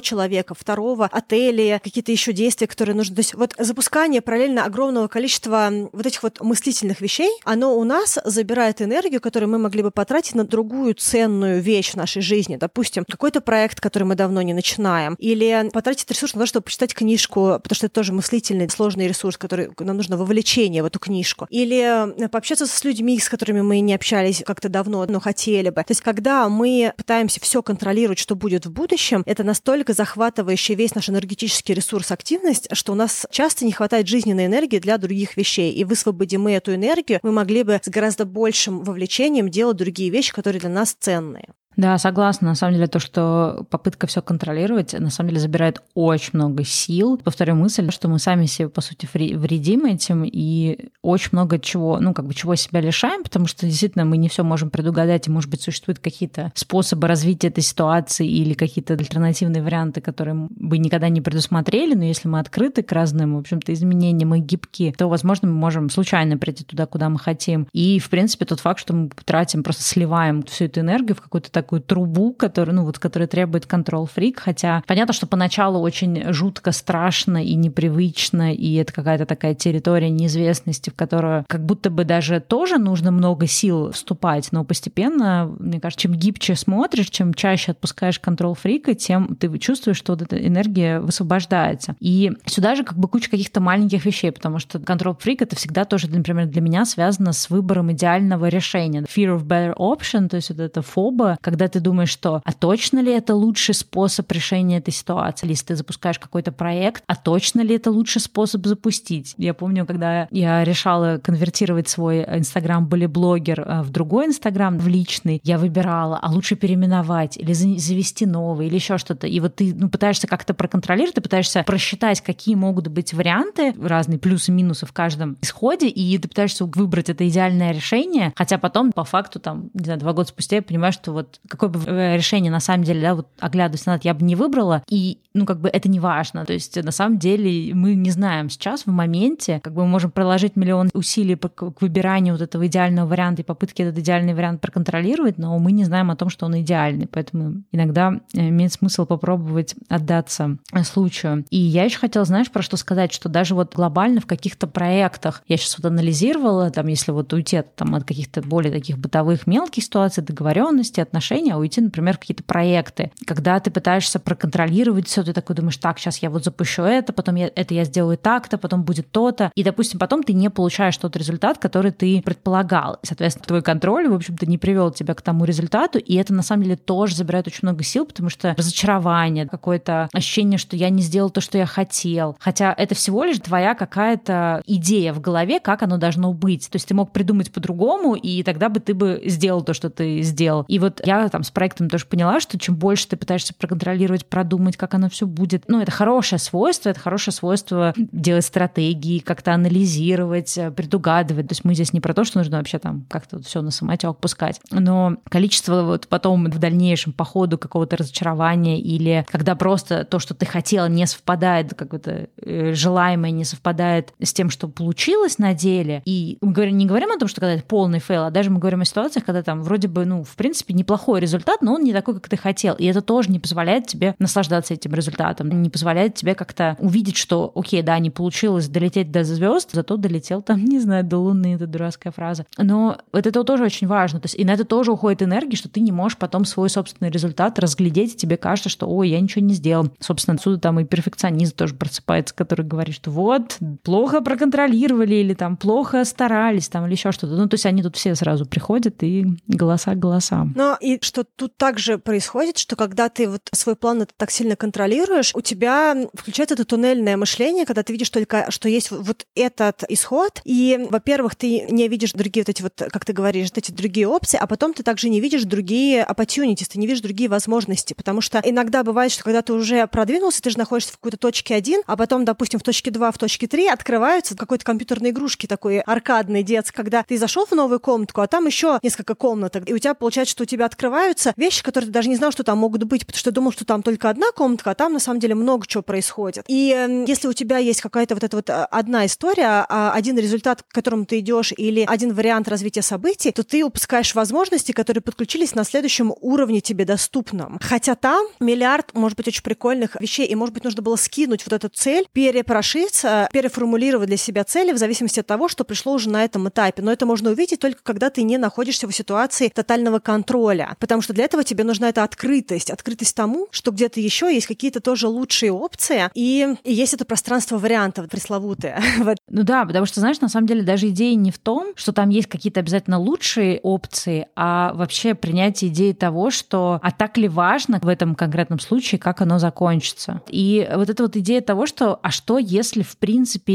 человека, второго, отели, какие-то еще действия, которые нужны. То есть вот запускание параллельно огромного количества вот этих вот мыслительных вещей, оно у нас забирает энергию, которую мы могли бы потратить на другую ценную вещь в нашей жизни. Допустим, какой-то проект, который мы давно не начинаем, или потратить ресурс на то, чтобы почитать книжку, потому что это тоже мыслительный сложный ресурс, который нам нужно вовлечение в эту книжку, или пообщаться с людьми, с которыми мы не общались как-то давно, но хотели бы. То есть когда мы пытаемся все контролировать, что будет в будущем, это настолько захватывающий весь наш энергетический ресурс активность, что у нас часто не хватает жизненной энергии для других вещей. И высвободим мы эту энергию, мы могли бы с гораздо большим вовлечением делать другие вещи, которые для нас ценные.
Да, согласна. На самом деле то, что попытка все контролировать, на самом деле забирает очень много сил. Повторю мысль, что мы сами себе, по сути, вредим этим и очень много чего, ну, как бы чего себя лишаем, потому что действительно мы не все можем предугадать, и, может быть, существуют какие-то способы развития этой ситуации или какие-то альтернативные варианты, которые мы никогда не предусмотрели, но если мы открыты к разным, в общем-то, изменениям и гибки, то, возможно, мы можем случайно прийти туда, куда мы хотим. И, в принципе, тот факт, что мы тратим, просто сливаем всю эту энергию в какую-то такую трубу, которая, ну, вот, которая требует контрол-фрик, хотя понятно, что поначалу очень жутко, страшно и непривычно, и это какая-то такая территория неизвестности, в которую как будто бы даже тоже нужно много сил вступать, но постепенно, мне кажется, чем гибче смотришь, чем чаще отпускаешь контрол-фрика, тем ты чувствуешь, что вот эта энергия высвобождается. И сюда же как бы куча каких-то маленьких вещей, потому что контрол-фрик — это всегда тоже, например, для меня связано с выбором идеального решения. Fear of better option, то есть вот это фоба, когда ты думаешь, что а точно ли это лучший способ решения этой ситуации? Если ты запускаешь какой-то проект, а точно ли это лучший способ запустить? Я помню, когда я решала конвертировать свой Инстаграм были блогер э, в другой Инстаграм, в личный, я выбирала, а лучше переименовать или завести новый или еще что-то. И вот ты ну, пытаешься как-то проконтролировать, ты пытаешься просчитать, какие могут быть варианты, разные плюсы и минусы в каждом исходе, и ты пытаешься выбрать это идеальное решение, хотя потом по факту там, не знаю, два года спустя я понимаю, что вот какое бы э, решение на самом деле, да, вот оглядываясь назад, я бы не выбрала, и, ну, как бы это не важно. То есть, на самом деле, мы не знаем сейчас, в моменте, как бы мы можем приложить миллион усилий к выбиранию вот этого идеального варианта и попытки этот идеальный вариант проконтролировать, но мы не знаем о том, что он идеальный. Поэтому иногда э, имеет смысл попробовать отдаться э, случаю. И я еще хотела, знаешь, про что сказать, что даже вот глобально в каких-то проектах, я сейчас вот анализировала, там, если вот уйти от, там, от каких-то более таких бытовых мелких ситуаций, договоренности, отношений, а уйти, например, в какие-то проекты, когда ты пытаешься проконтролировать все, ты такой думаешь, так, сейчас я вот запущу это, потом я, это я сделаю так-то, потом будет то-то, и, допустим, потом ты не получаешь тот результат, который ты предполагал. Соответственно, твой контроль, в общем-то, не привел тебя к тому результату, и это, на самом деле, тоже забирает очень много сил, потому что разочарование, какое-то ощущение, что я не сделал то, что я хотел. Хотя это всего лишь твоя какая-то идея в голове, как оно должно быть. То есть ты мог придумать по-другому, и тогда бы ты бы сделал то, что ты сделал. И вот я там с проектом тоже поняла, что чем больше ты пытаешься проконтролировать, продумать, как оно все будет, ну, это хорошее свойство, это хорошее свойство делать стратегии, как-то анализировать, предугадывать. То есть мы здесь не про то, что нужно вообще там как-то вот все на самотек пускать, но количество вот потом в дальнейшем по ходу какого-то разочарования или когда просто то, что ты хотела, не совпадает, как это э, желаемое не совпадает с тем, что получилось на деле. И мы говорим, не говорим о том, что когда это полный fail, а даже мы говорим о ситуациях, когда там вроде бы, ну, в принципе, неплохой результат, но он не такой, как ты хотел. И это тоже не позволяет тебе наслаждаться этим результатом, не позволяет тебе как-то увидеть, что, окей, да, не получилось долететь до звезд, зато долетел там, не знаю, до Луны, это дурацкая фраза. Но вот это тоже очень важно. То есть и на это тоже уходит энергия, что ты не можешь потом свой собственный результат разглядеть, и тебе кажется, что, ой, я ничего не сделал. Собственно, отсюда там и перфекционизм тоже просыпается, который говорит, что вот, плохо проконтролировали или там плохо старались там или еще что-то. Ну, то есть они тут все сразу приходят и голоса голосам.
Но и что тут также происходит, что когда ты вот свой план это так сильно контролируешь, у тебя включается это туннельное мышление, когда ты видишь только, что есть вот этот исход, и, во-первых, ты не видишь другие вот эти вот, как ты говоришь, эти другие опции, а потом ты также не видишь другие opportunities, ты не видишь другие возможности, потому что иногда бывает, что когда ты уже продвинулся, ты же находишься в какой-то точке один, а потом, допустим, в точке 2, в точке 3 открываются какой-то компьютерной игрушки такой аркадный детский, когда ты зашел в новую комнатку, а там еще несколько комнаток, и у тебя получается, что у тебя открываются вещи, которые ты даже не знал, что там могут быть, потому что ты думал, что там только одна комнатка, а там на самом деле много чего происходит. И э, если у тебя есть какая-то вот эта вот э, одна история, а один результат, к которому ты идешь, или один вариант развития событий, то ты упускаешь возможности, которые подключились на следующем уровне тебе доступном. Хотя там миллиард, может быть, очень прикольных вещей, и, может быть, нужно было скинуть вот эту цель, перепрошиться, переформулировать для себя цели в зависимости от того, что пришло уже на этом этапе. Но это можно увидеть только когда ты не находишься в ситуации тотального контроля, потому что для этого тебе нужна эта открытость, открытость тому, что где-то еще есть какие-то тоже лучшие опции, и, и есть это пространство вариантов пресловутое.
Ну да, потому что, знаешь, на самом деле даже идея не в том, что там есть какие-то обязательно лучшие опции, а вообще принятие идеи того, что а так ли важно в этом конкретном случае, как оно закончится. И вот эта вот идея того, что а что, если в принципе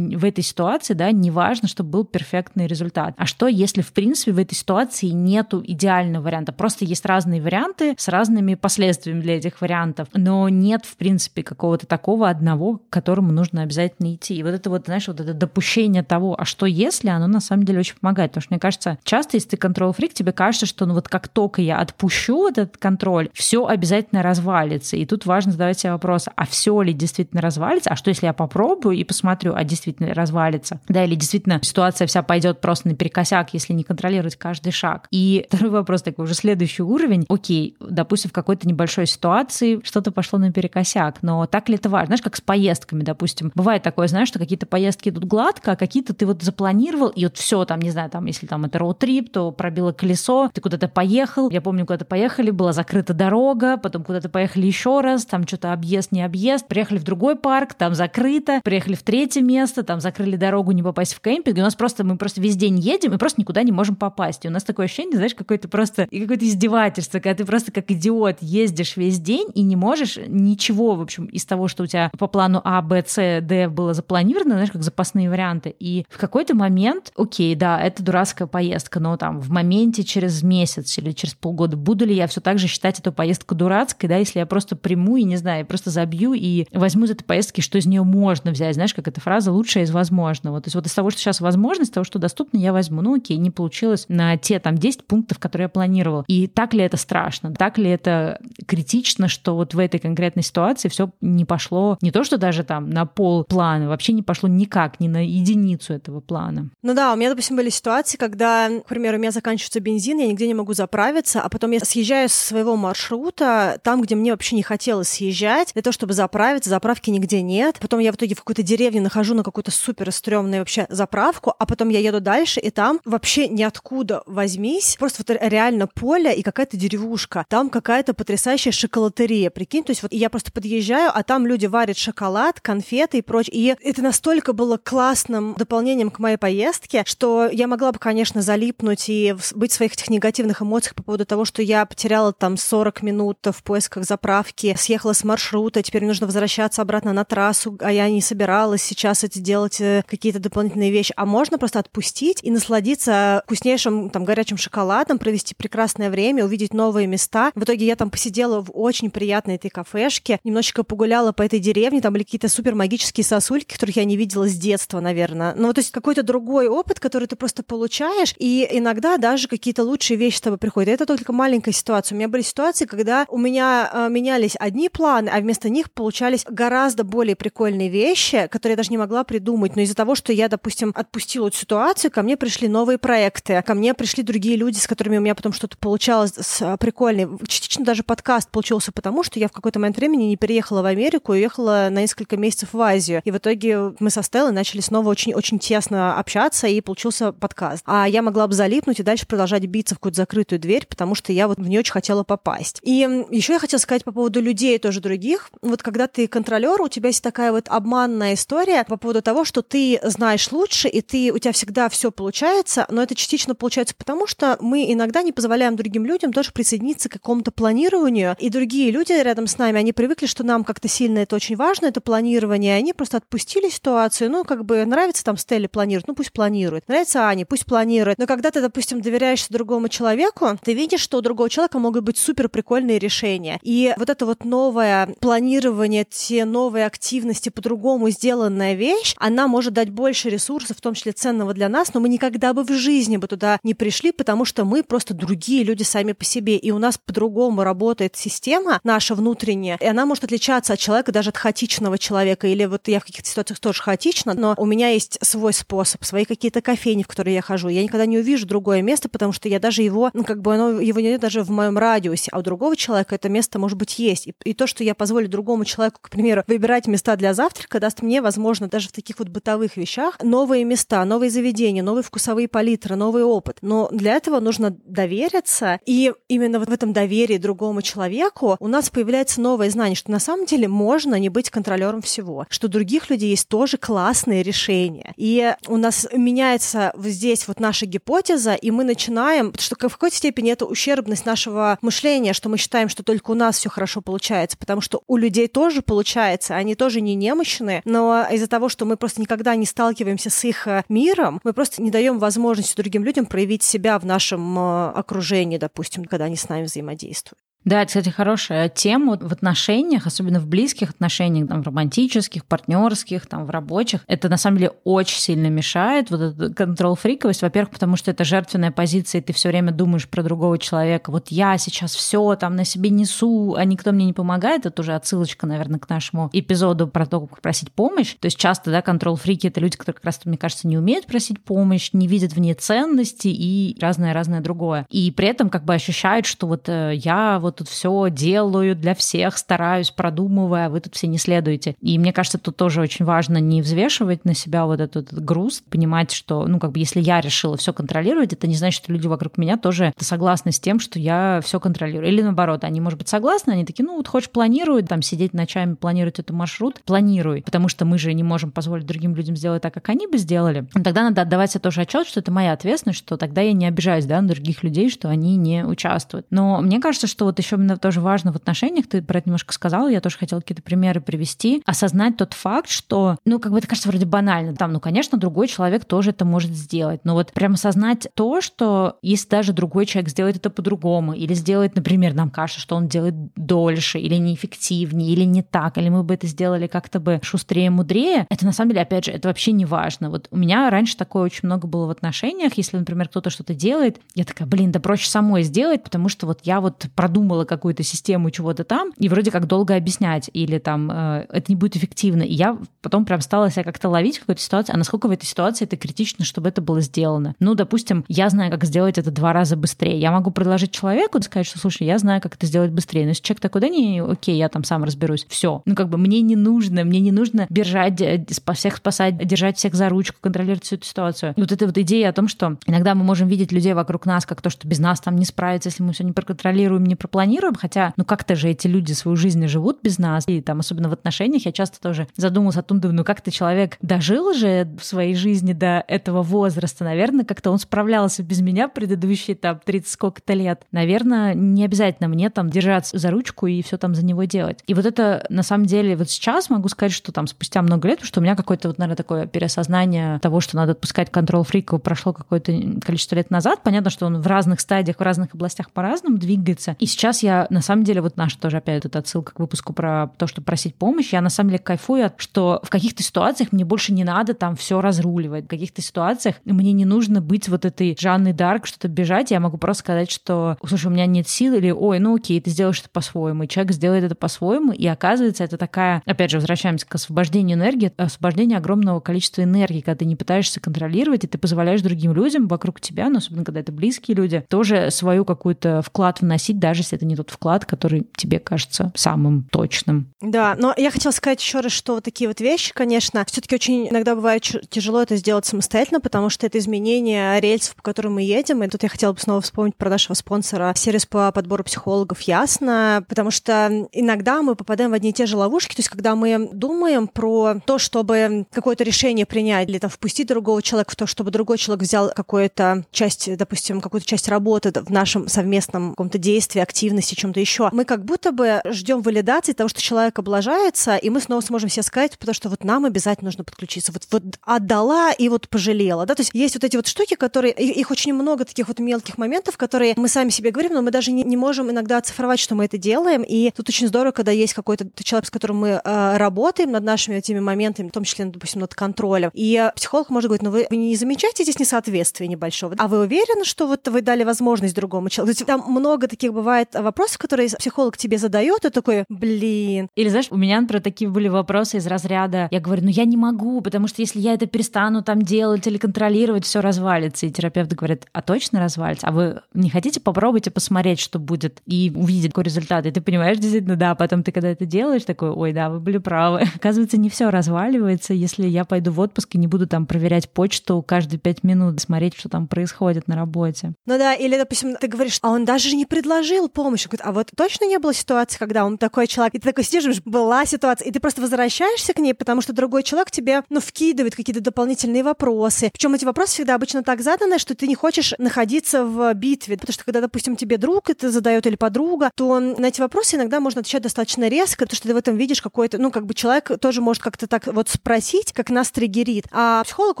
в этой ситуации, да, не важно, чтобы был перфектный результат, а что, если в принципе в этой ситуации нету идеального варианта, просто есть разные варианты с разными последствиями для этих вариантов, но нет в принципе какого-то такого одного, к которому нужно обязательно идти. И вот это вот, знаешь, вот это допущение того, а что если, оно на самом деле очень помогает, потому что мне кажется, часто, если ты контрол-фрик, тебе кажется, что ну вот как только я отпущу вот этот контроль, все обязательно развалится. И тут важно задавать себе вопрос, а все ли действительно развалится, а что если я попробую и посмотрю, а действительно развалится, да, или действительно ситуация вся пойдет просто наперекосяк, если не контролировать каждый шаг. И второй вопрос такой уже следующий уровень. Окей, допустим, в какой-то небольшой ситуации что-то пошло наперекосяк, но так ли это важно? Знаешь, как с поездками, допустим. Бывает такое, знаешь, что какие-то поездки идут гладко, а какие-то ты вот запланировал, и вот все там, не знаю, там, если там это роуд-трип, то пробило колесо, ты куда-то поехал, я помню, куда-то поехали, была закрыта дорога, потом куда-то поехали еще раз, там что-то объезд, не объезд, приехали в другой парк, там закрыто, приехали в третье место, там закрыли дорогу, не попасть в кемпинг, и у нас просто, мы просто весь день едем и просто никуда не можем попасть. И у нас такое ощущение, знаешь, какое-то просто, и какое-то издевательство, когда ты просто как идиот ездишь весь день и не можешь ничего, в общем, из того, что у тебя по плану А, Б, С, Д было запланировано, знаешь, как запасные варианты. И в какой-то момент, окей, да, это дурацкая поездка, но там в моменте через месяц или через полгода буду ли я все так же считать эту поездку дурацкой, да, если я просто приму и, не знаю, просто забью и возьму из этой поездки, что из нее можно взять, знаешь, как эта фраза «лучшее из возможного». То есть вот из того, что сейчас возможно, из того, что доступно, я возьму. Ну окей, не получилось на те там 10 пунктов, которые я планировала. И так ли это страшно? Так ли это критично, что вот в этой конкретной ситуации все не пошло не то, что даже там на пол плана, вообще не пошло никак, ни на единицу этого плана.
Ну да, у меня, допустим, были ситуации, когда, к примеру, у меня заканчивается бензин, я нигде не могу заправиться, а потом я съезжаю с своего маршрута там, где мне вообще не хотелось съезжать, для того, чтобы заправиться, заправки нигде нет. Потом я в итоге в какой-то деревне нахожу на какую-то супер стрёмную вообще заправку, а потом я еду дальше, и там вообще ниоткуда возьмись, просто вот реально поле и какая-то деревушка. Там какая-то потрясающая шоколатерия, прикинь, то есть вот я просто подъезжаю, а там люди варят шоколад, конфеты и прочее. И это настолько было классным дополнением к моей поездке, что я могла бы, конечно, залипнуть и быть в своих этих негативных эмоциях по поводу того, что я потеряла там 40 минут в поисках заправки, съехала с маршрута, теперь нужно возвращаться обратно на трассу, а я не собиралась сейчас эти делать э, какие-то дополнительные вещи. А можно просто отпустить и насладиться вкуснейшим там горячим шоколадом, провести прекрасное время, увидеть новые места. В итоге я там посидела в очень приятной этой кафешке, немножечко погуляла по этой деревне, там были какие-то супер магические сосульки, которых я не видела с детства, наверное. Ну, то есть какой-то другой опыт, который ты просто получаешь, и иногда даже какие-то лучшие вещи с тобой приходят. Это только маленькая ситуация. У меня были ситуации, когда у меня э, менялись одни планы, а вместо них получались гораздо более прикольные вещи, которые я даже не могла придумать. Но из-за того, что я, допустим, отпустила эту ситуацию, ко мне пришли новые проекты, ко мне пришли другие люди, с которыми у меня потом что-то получалось с, прикольное. Частично даже подкаст получился потому, что я в какой-то момент времени не переехала в Америку, уехала на несколько месяцев в Азию. И в итоге мы со Стеллой начали снова очень-очень тесно общаться, и получился подкаст. А я могла бы залипнуть и дальше продолжать биться в какую-то закрытую дверь, потому что я вот в нее очень хотела попасть. И еще я хотела сказать по поводу людей тоже других. Вот когда ты контролер, у тебя есть такая вот обманная история по поводу того, что ты знаешь лучше, и ты, у тебя всегда все получается, но это частично получается потому, что мы иногда не позволяем другим людям тоже присоединиться к какому-то планированию, и другие люди рядом с нами, они привыкли, что нам как-то сильно это очень важно, это планирование, они просто отпустили ситуацию, ну, как бы нравится там Стелле планировать, ну, пусть планирует, нравится Ане, пусть планирует, но когда ты, допустим, доверяешься другому человеку, ты видишь, что у другого человека могут быть супер прикольные решения, и вот это вот новое планирование, те новые активности, по-другому сделанная вещь, она может дать больше ресурсов, в том числе ценного для нас, но мы никогда бы в жизни бы туда не пришли, потому что мы просто другие люди сами по себе, и у нас по-другому работает система наша внутренняя, и она может отличаться от человека, даже от хаотичного человека, или вот я в каких-то ситуациях тоже хаотично, но у меня есть свой способ, свои какие-то кофейни, в которые я хожу. Я никогда не увижу другое место, потому что я даже его, ну, как бы оно, его нет даже в моем радиусе, а у другого человека это место, может быть, есть. И, и то, что я позволю другому человеку, к примеру, выбирать места для завтрака, даст мне, возможно, даже в таких вот бытовых вещах новые места, новые заведения, новые вкусовые палитры, новый опыт. Но для этого нужно довериться, и именно вот в этом доверии другому человеку у нас появляется новое знание, что на самом деле можно не быть контролером всего, что у других людей есть тоже классные решения. И у нас меняется здесь вот наша гипотеза, и мы начинаем, что в какой-то степени это ущербность нашего мышления, что мы считаем, что только у нас все хорошо получается, потому что у людей тоже получается, они тоже не немощные, но из-за того, что мы просто никогда не сталкиваемся с их э, миром, мы просто не даем возможности другим людям проявить себя в нашем э, окружении, допустим, когда они с нами взаимодействуют.
Да, это, кстати, хорошая тема в отношениях, особенно в близких отношениях, там, в романтических, партнерских, там, в рабочих. Это на самом деле очень сильно мешает вот эта контрол-фриковость. Во-первых, потому что это жертвенная позиция, и ты все время думаешь про другого человека. Вот я сейчас все там на себе несу, а никто мне не помогает. Это уже отсылочка, наверное, к нашему эпизоду про то, как просить помощь. То есть часто, да, контрол-фрики — это люди, которые как раз, мне кажется, не умеют просить помощь, не видят в ней ценности и разное-разное другое. И при этом как бы ощущают, что вот э, я вот вот тут все делаю для всех, стараюсь, продумывая, а вы тут все не следуете. И мне кажется, тут тоже очень важно не взвешивать на себя вот этот, этот груз, понимать, что, ну, как бы, если я решила все контролировать, это не значит, что люди вокруг меня тоже согласны с тем, что я все контролирую. Или наоборот, они, может быть, согласны, они такие, ну, вот хочешь планируют, там, сидеть ночами, планировать этот маршрут, планируй, потому что мы же не можем позволить другим людям сделать так, как они бы сделали. Тогда надо отдавать себе тоже отчет, что это моя ответственность, что тогда я не обижаюсь, да, на других людей, что они не участвуют. Но мне кажется, что вот еще именно тоже важно в отношениях, ты про это немножко сказала, я тоже хотела какие-то примеры привести, осознать тот факт, что, ну, как бы это кажется вроде банально, там, ну, конечно, другой человек тоже это может сделать, но вот прямо осознать то, что если даже другой человек сделает это по-другому, или сделает, например, нам кажется, что он делает дольше, или неэффективнее, или не так, или мы бы это сделали как-то бы шустрее, мудрее, это на самом деле, опять же, это вообще не важно. Вот у меня раньше такое очень много было в отношениях, если, например, кто-то что-то делает, я такая, блин, да проще самой сделать, потому что вот я вот продумала какую-то систему чего-то там, и вроде как долго объяснять, или там э, это не будет эффективно. И я потом прям стала себя как-то ловить в какой-то ситуации, а насколько в этой ситуации это критично, чтобы это было сделано. Ну, допустим, я знаю, как сделать это два раза быстрее. Я могу предложить человеку сказать, что, слушай, я знаю, как это сделать быстрее. Но если человек такой, да не, окей, я там сам разберусь. Все. Ну, как бы мне не нужно, мне не нужно бежать, э, всех спасать, держать всех за ручку, контролировать всю эту ситуацию. И вот эта вот идея о том, что иногда мы можем видеть людей вокруг нас как то, что без нас там не справится, если мы все не проконтролируем, не пропланируем, хотя, ну, как-то же эти люди свою жизнь живут без нас, и там, особенно в отношениях, я часто тоже задумалась о том, думаю, ну, как-то человек дожил же в своей жизни до этого возраста, наверное, как-то он справлялся без меня предыдущие там 30 сколько-то лет. Наверное, не обязательно мне там держаться за ручку и все там за него делать. И вот это, на самом деле, вот сейчас могу сказать, что там спустя много лет, что у меня какое-то вот, наверное, такое переосознание того, что надо отпускать контроль фриков, прошло какое-то количество лет назад. Понятно, что он в разных стадиях, в разных областях по-разному двигается. И сейчас я, на самом деле, вот наша тоже опять эта отсылка к выпуску про то, что просить помощь, я на самом деле кайфую, что в каких-то ситуациях мне больше не надо там все разруливать. В каких-то ситуациях мне не нужно быть вот этой Жанной Дарк, что-то бежать. Я могу просто сказать, что, слушай, у меня нет сил, или, ой, ну окей, ты сделаешь это по-своему. И человек сделает это по-своему, и оказывается, это такая, опять же, возвращаемся к освобождению энергии, освобождение огромного количества энергии, когда ты не пытаешься контролировать, и ты позволяешь другим людям вокруг тебя, но особенно когда это близкие люди, тоже свою какую-то вклад вносить, даже если это не тот вклад, который тебе кажется самым точным.
Да, но я хотела сказать еще раз, что вот такие вот вещи, конечно, все-таки очень иногда бывает тяжело это сделать самостоятельно, потому что это изменение рельсов, по которым мы едем. И тут я хотела бы снова вспомнить про нашего спонсора сервис по подбору психологов Ясно, потому что иногда мы попадаем в одни и те же ловушки. То есть, когда мы думаем про то, чтобы какое-то решение принять или там впустить другого человека в то, чтобы другой человек взял какую-то часть, допустим, какую-то часть работы в нашем совместном каком-то действии, активности, чем-то еще, мы как будто бы ждем валидации того, что человек облажается, и мы снова сможем себе сказать, потому что вот нам обязательно нужно подключиться. Вот, вот отдала и вот пожалела. Да? То есть есть вот эти вот штуки, которые... Их очень много таких вот мелких моментов, которые мы сами себе говорим, но мы даже не, не можем иногда оцифровать, что мы это делаем. И тут очень здорово, когда есть какой-то человек, с которым мы э, работаем над нашими этими моментами, в том числе, допустим, над контролем. И психолог может говорить, ну вы, вы не замечаете здесь несоответствия небольшого? А вы уверены, что вот вы дали возможность другому человеку? Там много таких бывает вопросов, которые психолог тебе задает, и такой, блин.
Или знаешь, у меня, например, такие были вопросы из разряда, я говорю, ну я не могу, потому что если я это перестану там делать или контролировать, все развалится. И терапевт говорит, а точно развалится? А вы не хотите попробуйте посмотреть, что будет, и увидеть какой результат? И ты понимаешь, действительно, да, потом ты когда это делаешь, такой, ой, да, вы были правы. Оказывается, не все разваливается, если я пойду в отпуск и не буду там проверять почту каждые пять минут, смотреть, что там происходит на работе.
Ну да, или, допустим, ты говоришь, а он даже не предложил помощь. Говорит, а вот точно не было ситуации, когда он такой человек, и ты такой сидишь, была ситуация, и ты просто возвращаешься к ней, потому что другой человек тебе, ну, вкидывает какие-то дополнительные вопросы. Причем эти вопросы всегда обычно так заданы, что ты не хочешь находиться в битве. Потому что когда, допустим, тебе друг это задает или подруга, то на эти вопросы иногда можно отвечать достаточно резко, потому что ты в этом видишь какой-то, ну, как бы человек тоже может как-то так вот спросить, как нас триггерит. А психолог,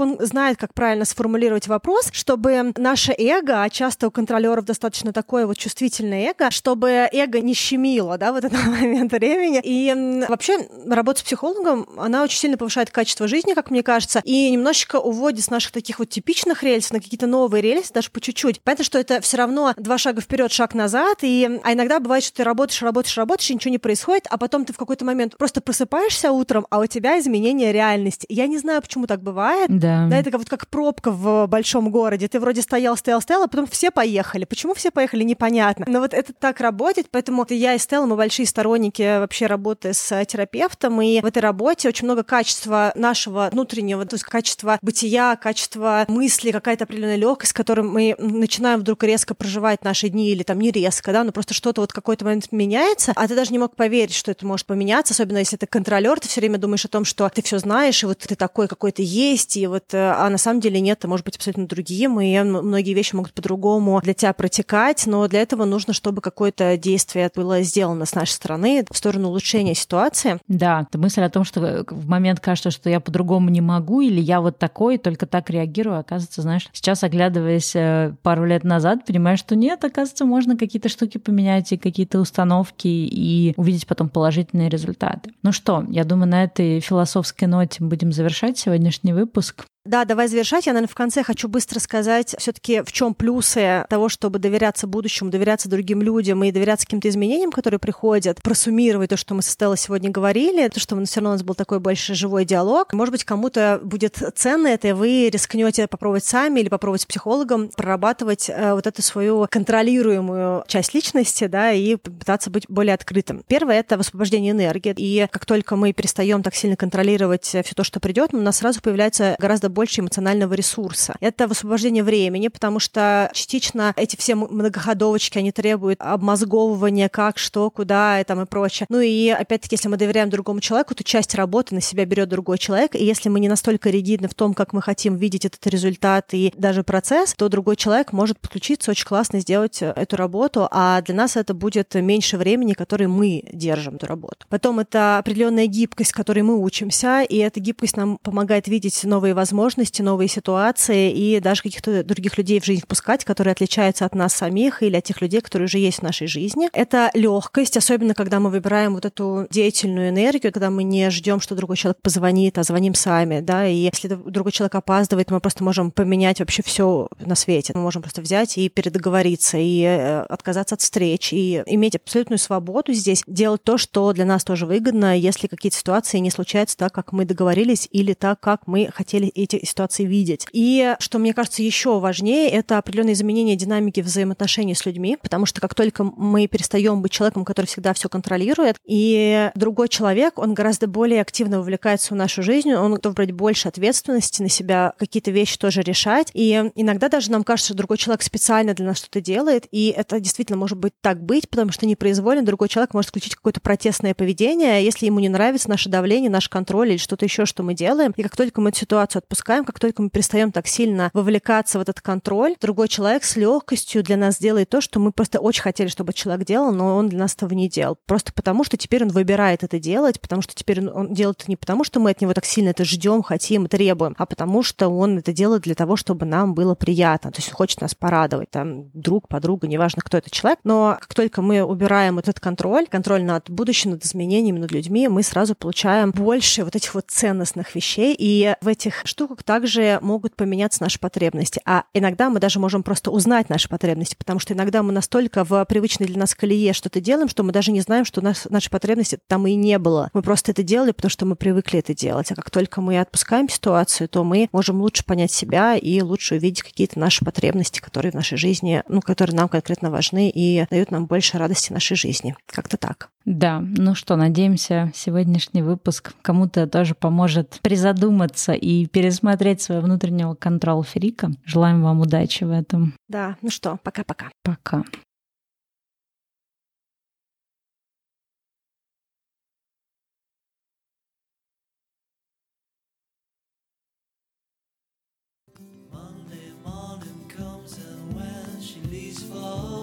он знает, как правильно сформулировать вопрос, чтобы наше эго, а часто у контролеров достаточно такое вот чувствительное эго, чтобы эго не щемило, да, вот этот момент времени. И вообще работа с психологом, она очень сильно повышает качество жизни, как мне кажется, и немножечко уводит с наших таких вот типичных рельсов на какие-то новые рельсы, даже по чуть-чуть. Понятно, что это все равно два шага вперед, шаг назад, и а иногда бывает, что ты работаешь, работаешь, работаешь, и ничего не происходит, а потом ты в какой-то момент просто просыпаешься утром, а у тебя изменение реальности. Я не знаю, почему так бывает.
Да.
Да, это как, вот как пробка в большом городе. Ты вроде стоял, стоял, стоял, а потом все поехали. Почему все поехали, непонятно. Но вот это так работать, поэтому я и Стелла, мы большие сторонники вообще работы с терапевтом, и в этой работе очень много качества нашего внутреннего, то есть качества бытия, качества мысли, какая-то определенная легкость, с которой мы начинаем вдруг резко проживать наши дни, или там не резко, да, но просто что-то вот какой-то момент меняется, а ты даже не мог поверить, что это может поменяться, особенно если ты контролер, ты все время думаешь о том, что ты все знаешь, и вот ты такой какой-то есть, и вот, э, а на самом деле нет, ты можешь быть абсолютно другим, и многие вещи могут по-другому для тебя протекать, но для этого нужно, чтобы какое-то действие было сделано с нашей стороны в сторону улучшения ситуации.
Да, мысль о том, что в момент кажется, что я по-другому не могу, или я вот такой, только так реагирую, оказывается, знаешь, сейчас, оглядываясь э, пару лет назад, понимаешь, что нет, оказывается, можно какие-то штуки поменять и какие-то установки и увидеть потом положительные результаты. Ну что, я думаю, на этой философской ноте будем завершать сегодняшний выпуск.
Да, давай завершать. Я, наверное, в конце хочу быстро сказать все-таки, в чем плюсы того, чтобы доверяться будущему, доверяться другим людям и доверяться каким-то изменениям, которые приходят, просуммировать то, что мы со Стеллой сегодня говорили, то, что все равно у нас был такой больше живой диалог. Может быть, кому-то будет ценно это, и вы рискнете попробовать сами или попробовать с психологом прорабатывать э, вот эту свою контролируемую часть личности, да, и пытаться быть более открытым. Первое — это высвобождение энергии. И как только мы перестаем так сильно контролировать все то, что придет, у нас сразу появляется гораздо больше эмоционального ресурса. Это высвобождение времени, потому что частично эти все многоходовочки, они требуют обмозговывания, как, что, куда и там и прочее. Ну и опять-таки, если мы доверяем другому человеку, то часть работы на себя берет другой человек, и если мы не настолько ригидны в том, как мы хотим видеть этот результат и даже процесс, то другой человек может подключиться, очень классно сделать эту работу, а для нас это будет меньше времени, которое мы держим эту работу. Потом это определенная гибкость, которой мы учимся, и эта гибкость нам помогает видеть новые возможности, возможности, новые ситуации и даже каких-то других людей в жизнь впускать, которые отличаются от нас самих или от тех людей, которые уже есть в нашей жизни. Это легкость, особенно когда мы выбираем вот эту деятельную энергию, когда мы не ждем, что другой человек позвонит, а звоним сами, да, и если другой человек опаздывает, мы просто можем поменять вообще все на свете. Мы можем просто взять и передоговориться, и э, отказаться от встреч, и иметь абсолютную свободу здесь, делать то, что для нас тоже выгодно, если какие-то ситуации не случаются так, как мы договорились, или так, как мы хотели эти эти ситуации видеть. И что мне кажется еще важнее, это определенное изменение динамики взаимоотношений с людьми, потому что как только мы перестаем быть человеком, который всегда все контролирует, и другой человек, он гораздо более активно вовлекается в нашу жизнь, он готов брать больше ответственности на себя, какие-то вещи тоже решать. И иногда даже нам кажется, что другой человек специально для нас что-то делает, и это действительно может быть так быть, потому что непроизвольно другой человек может включить какое-то протестное поведение, если ему не нравится наше давление, наш контроль или что-то еще, что мы делаем. И как только мы эту ситуацию отпускаем, отпускаем, как только мы перестаем так сильно вовлекаться в этот контроль, другой человек с легкостью для нас делает то, что мы просто очень хотели, чтобы человек делал, но он для нас этого не делал. Просто потому, что теперь он выбирает это делать, потому что теперь он делает это не потому, что мы от него так сильно это ждем, хотим, требуем, а потому что он это делает для того, чтобы нам было приятно. То есть он хочет нас порадовать, там, друг, подруга, неважно, кто этот человек. Но как только мы убираем этот контроль, контроль над будущим, над изменениями, над людьми, мы сразу получаем больше вот этих вот ценностных вещей. И в этих штуках штуках также могут поменяться наши потребности. А иногда мы даже можем просто узнать наши потребности, потому что иногда мы настолько в привычной для нас колее что-то делаем, что мы даже не знаем, что нас наши потребности там и не было. Мы просто это делали, потому что мы привыкли это делать. А как только мы отпускаем ситуацию, то мы можем лучше понять себя и лучше увидеть какие-то наши потребности, которые в нашей жизни, ну, которые нам конкретно важны и дают нам больше радости нашей жизни. Как-то так.
Да, ну что, надеемся, сегодняшний выпуск кому-то тоже поможет призадуматься и пересмотреть своего внутреннего контрол-фрика. Желаем вам удачи в этом.
Да, ну что, пока-пока.
Пока.
Leaves work